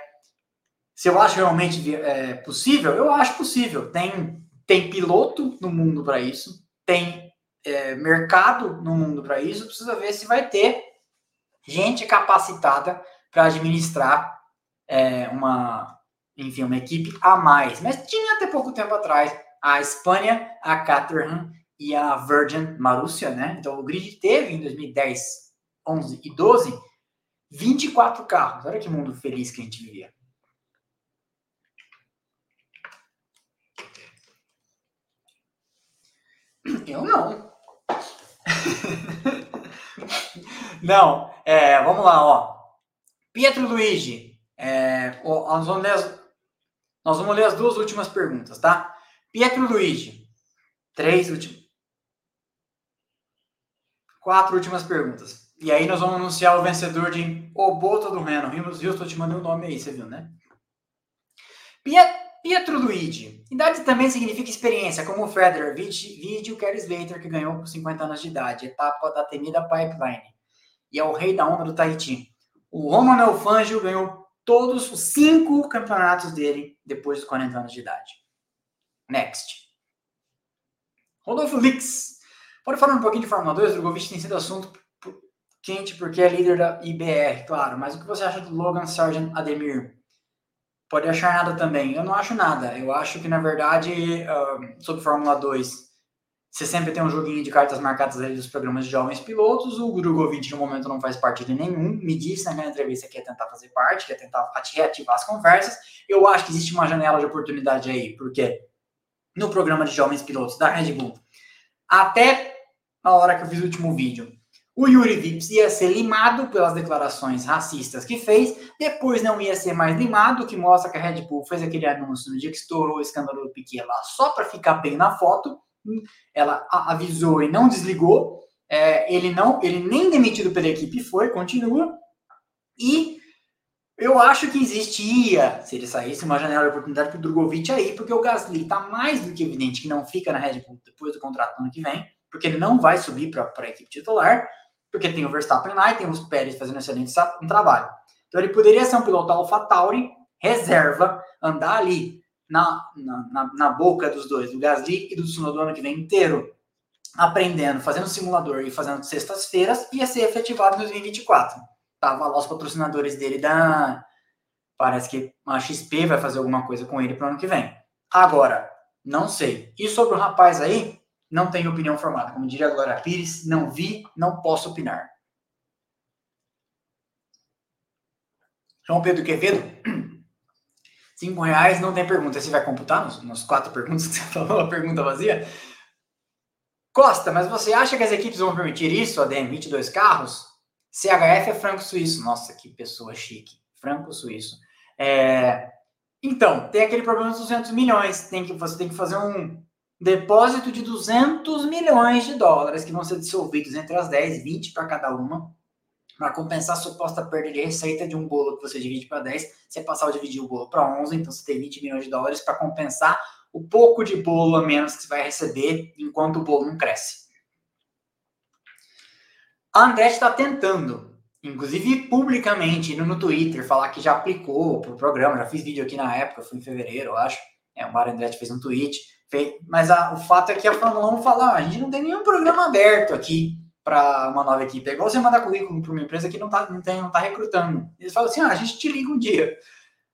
se eu acho realmente é, possível, eu acho possível. Tem, tem piloto no mundo para isso, tem é, mercado no mundo para isso, precisa ver se vai ter gente capacitada para administrar é, uma, enfim, uma equipe a mais. Mas tinha até pouco tempo atrás a Espanha, a Caterham e a Virgin Marussia, né? Então o grid teve em 2010, 11 e 12 24 carros. Olha que mundo feliz que a gente vivia. Eu não. não, é, vamos lá, ó. Pietro Luigi, é, ó, nós, vamos ler as, nós vamos ler as duas últimas perguntas, tá? Pietro Luigi, três últimas. Quatro últimas perguntas. E aí nós vamos anunciar o vencedor de O Boto do Reno. Rimos Houston, te mandei o nome aí, você viu, né? Pietro Pietro Luigi. Idade também significa experiência, como o Federer, vídeo Kerry Slater, que ganhou com 50 anos de idade, etapa da temida Pipeline. E é o rei da onda do Tahiti. O Roman Fangio ganhou todos os cinco campeonatos dele depois dos 40 anos de idade. Next. Rodolfo Lix. Pode falar um pouquinho de Fórmula 2? Drogovic tem sido assunto quente porque é líder da IBR, claro. Mas o que você acha do Logan Sargent Ademir? Pode achar nada também. Eu não acho nada. Eu acho que, na verdade, uh, sobre Fórmula 2, você sempre tem um joguinho de cartas marcadas ali dos programas de jovens pilotos. O Drogovic, no momento, não faz parte de nenhum. Me disse naquela entrevista que ia tentar fazer parte, que ia tentar reativar as conversas. Eu acho que existe uma janela de oportunidade aí, porque no programa de jovens pilotos da Red Bull, até a hora que eu fiz o último vídeo, o Yuri Vips ia ser limado pelas declarações racistas que fez, depois não ia ser mais limado, que mostra que a Red Bull fez aquele anúncio no dia que estourou o escândalo do Piquet lá, só para ficar bem na foto. Ela avisou e não desligou. É, ele não, ele nem demitido pela equipe foi, continua. E eu acho que existia, se ele saísse, uma janela de oportunidade para o Drogovic aí, porque o Gasly está mais do que evidente que não fica na Red Bull depois do contrato ano que vem, porque ele não vai subir para a equipe titular porque tem o Verstappen lá e tem os Pérez fazendo excelente um trabalho. Então ele poderia ser um piloto AlphaTauri, reserva, andar ali na, na, na, boca dos dois, do Gasly e do Tsunoda ano que vem inteiro, aprendendo, fazendo simulador e fazendo sextas-feiras, ia ser efetivado em 2024. Tava lá os patrocinadores dele da. Parece que a XP vai fazer alguma coisa com ele para o ano que vem. Agora, não sei. E sobre o rapaz aí, não tenho opinião formada. Como diria a Glória Pires, não vi, não posso opinar. João Pedro Quevedo, cinco reais, não tem pergunta. Você vai computar nos, nos quatro perguntas que você falou, a pergunta vazia? Costa, mas você acha que as equipes vão permitir isso, ADM, 22 carros? CHF é franco-suíço. Nossa, que pessoa chique. Franco-suíço. É... Então, tem aquele problema dos 200 milhões. Tem que, você tem que fazer um, depósito de 200 milhões de dólares que vão ser dissolvidos entre as 10, 20 para cada uma, para compensar a suposta perda de receita de um bolo que você divide para 10, você passar a dividir o bolo para 11, então você tem 20 milhões de dólares para compensar o pouco de bolo a menos que você vai receber enquanto o bolo não cresce. A Andretti está tentando, inclusive publicamente, no Twitter, falar que já aplicou para o programa, já fiz vídeo aqui na época, foi em fevereiro, eu acho. É, o Mário Andretti fez um tweet mas a, o fato é que a Fórmula 1 fala, ah, a gente não tem nenhum programa aberto aqui para uma nova equipe. É igual você mandar currículo para uma empresa que não está não não tá recrutando. Eles falam assim, ah, a gente te liga um dia.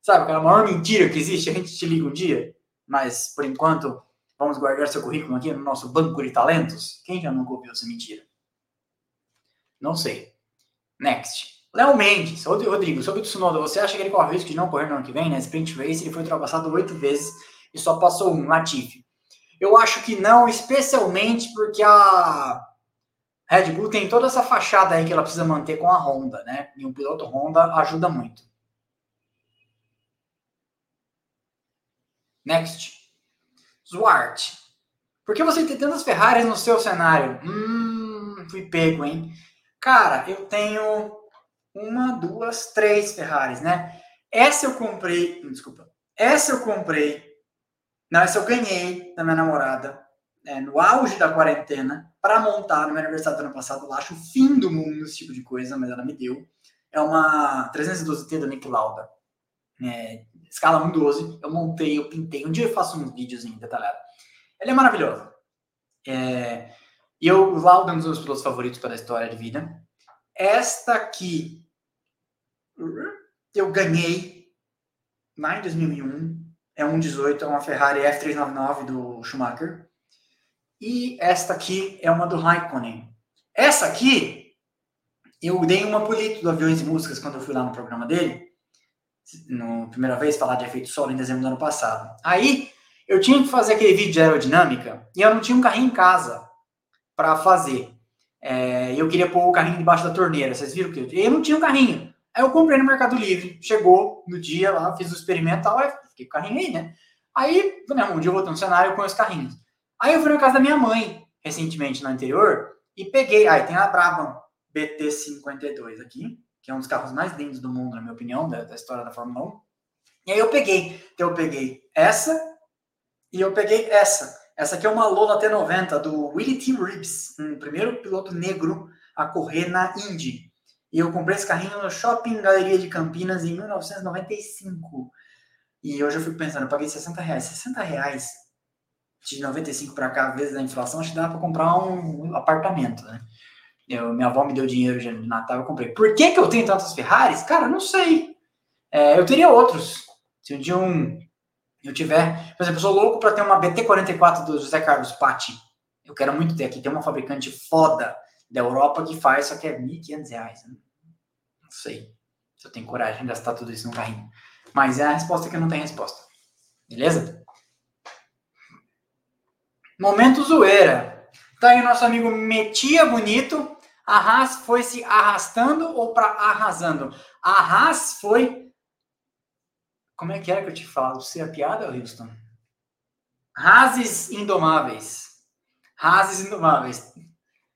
Sabe, aquela maior mentira que existe, a gente te liga um dia. Mas, por enquanto, vamos guardar seu currículo aqui no nosso banco de talentos. Quem já nunca ouviu essa mentira? Não sei. Next. Léo Mendes, Rodrigo, sobre o Tsunoda, você acha que ele corre o risco de não correr no ano que vem, né? Sprint Race, ele foi ultrapassado oito vezes e só passou um, Latifi. Eu acho que não, especialmente porque a Red Bull tem toda essa fachada aí que ela precisa manter com a Honda, né? E um piloto Honda ajuda muito. Next. Zwart. Por que você tem tantas Ferraris no seu cenário? Hum, fui pego, hein? Cara, eu tenho uma, duas, três Ferraris, né? Essa eu comprei. Desculpa. Essa eu comprei não, essa eu ganhei da minha namorada é, no auge da quarentena para montar no meu aniversário do ano passado. Eu acho o fim do mundo esse tipo de coisa, mas ela me deu. É uma 312T da Nick Lauda. É, escala 1.12. Eu montei, eu pintei. Um dia eu faço um videozinho detalhado. Ela é maravilhosa. É, e eu, o Lauda é um dos meus pilotos favoritos pela história de vida. Esta aqui eu ganhei lá em 2001 é 1.18, é uma Ferrari F399 do Schumacher. E esta aqui é uma do Raikkonen. Essa aqui, eu dei uma polito do Aviões e Músicas quando eu fui lá no programa dele, no primeira vez falar de efeito solo em dezembro do ano passado. Aí, eu tinha que fazer aquele vídeo de aerodinâmica e eu não tinha um carrinho em casa para fazer. É, eu queria pôr o carrinho debaixo da torneira. Vocês viram que eu, eu não tinha um carrinho. Aí eu comprei no Mercado Livre, chegou no dia lá, fiz o experimento e carrinho aí, né? Aí, falei, um dia eu vou ter um cenário com os carrinhos. Aí eu fui na casa da minha mãe, recentemente no interior, e peguei. Aí tem a Brabham BT52 aqui, que é um dos carros mais lindos do mundo, na minha opinião, da, da história da Fórmula 1. E aí eu peguei. Então eu peguei essa e eu peguei essa. Essa aqui é uma Lola T90 do Willie T. Reeves, um primeiro piloto negro a correr na Indy. E eu comprei esse carrinho no Shopping Galeria de Campinas em 1995. E hoje eu fico pensando, eu paguei 60 reais. 60 reais de 95 para cá, vezes a inflação, acho que dá para comprar um apartamento, né? Eu, minha avó me deu dinheiro de Natal, eu comprei. Por que, que eu tenho tantas Ferraris? Cara, não sei. É, eu teria outros. Se um dia um, eu tiver. Por exemplo, eu sou louco para ter uma BT-44 do José Carlos Patti. Eu quero muito ter aqui. Tem uma fabricante foda da Europa que faz, só que é R$ 1.500. Né? Não sei se eu tenho coragem de gastar tudo isso no carrinho. Mas é a resposta que não tem resposta. Beleza? Momento zoeira. Tá aí o nosso amigo Metia Bonito. A Haas foi se arrastando ou para arrasando? A Haas foi. Como é que era que eu te falo? Você a piada, Houston? Rases indomáveis. Rases indomáveis.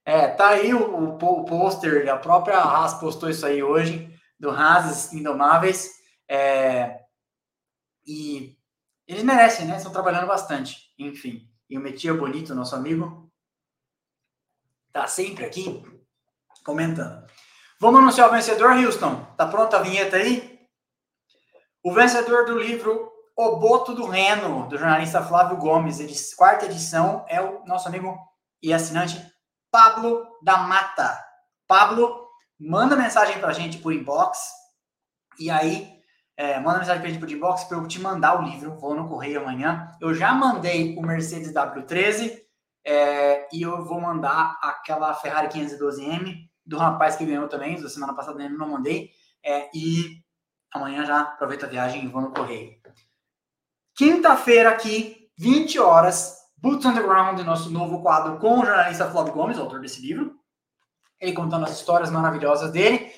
É, tá aí o, o, o pôster, a própria Haas postou isso aí hoje, do Rases Indomáveis. É, e eles merecem, né? Estão trabalhando bastante. Enfim. E o Metia Bonito, nosso amigo, tá sempre aqui comentando. Vamos anunciar o vencedor, Houston? Tá pronta a vinheta aí? O vencedor do livro O Boto do Reno, do jornalista Flávio Gomes, quarta edição, é o nosso amigo e assinante Pablo da Mata. Pablo, manda mensagem pra gente por inbox e aí é, manda mensagem pra gente por inbox para eu te mandar o livro. Vou no correio amanhã. Eu já mandei o Mercedes W13 é, e eu vou mandar aquela Ferrari 512M do rapaz que ganhou também. Da semana passada eu não mandei. É, e amanhã já aproveito a viagem e vou no correio. Quinta-feira aqui, 20 horas, Boots Underground, nosso novo quadro com o jornalista Flávio Gomes, autor desse livro. Ele contando as histórias maravilhosas dele.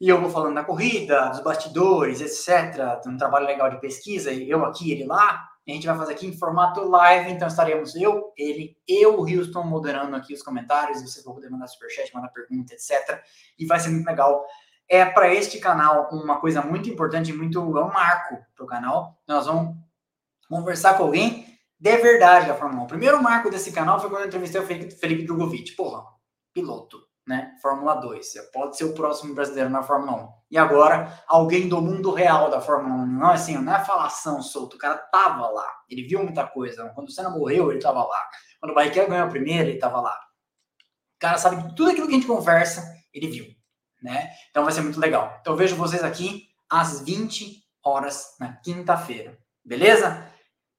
E eu vou falando da corrida, dos bastidores, etc. Um trabalho legal de pesquisa, eu aqui, ele lá. A gente vai fazer aqui em formato live, então estaremos eu, ele, eu, o Houston, moderando aqui os comentários. Vocês vão poder mandar superchat, mandar pergunta, etc. E vai ser muito legal. É para este canal uma coisa muito importante, muito é um marco para o canal. Nós vamos conversar com alguém de verdade da Fórmula 1. O primeiro marco desse canal foi quando eu entrevistei o Felipe, Felipe Drogovic. Porra, piloto né? Fórmula 2. Você pode ser o próximo brasileiro na Fórmula 1. E agora, alguém do mundo real da Fórmula 1. Não assim, não é falação solta. O cara tava lá. Ele viu muita coisa. Quando o Senna morreu, ele tava lá. Quando o Barrichello ganhou a primeira, ele tava lá. O cara sabe de tudo aquilo que a gente conversa, ele viu, né? Então vai ser muito legal. Então vejo vocês aqui às 20 horas na quinta-feira. Beleza?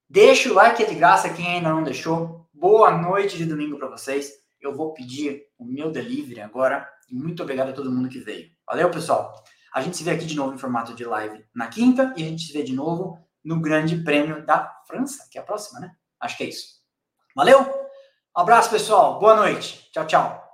Deixa o like de graça quem ainda não deixou. Boa noite de domingo para vocês eu vou pedir o meu delivery agora. Muito obrigado a todo mundo que veio. Valeu, pessoal. A gente se vê aqui de novo em formato de live na quinta e a gente se vê de novo no Grande Prêmio da França, que é a próxima, né? Acho que é isso. Valeu? Abraço, pessoal. Boa noite. Tchau, tchau.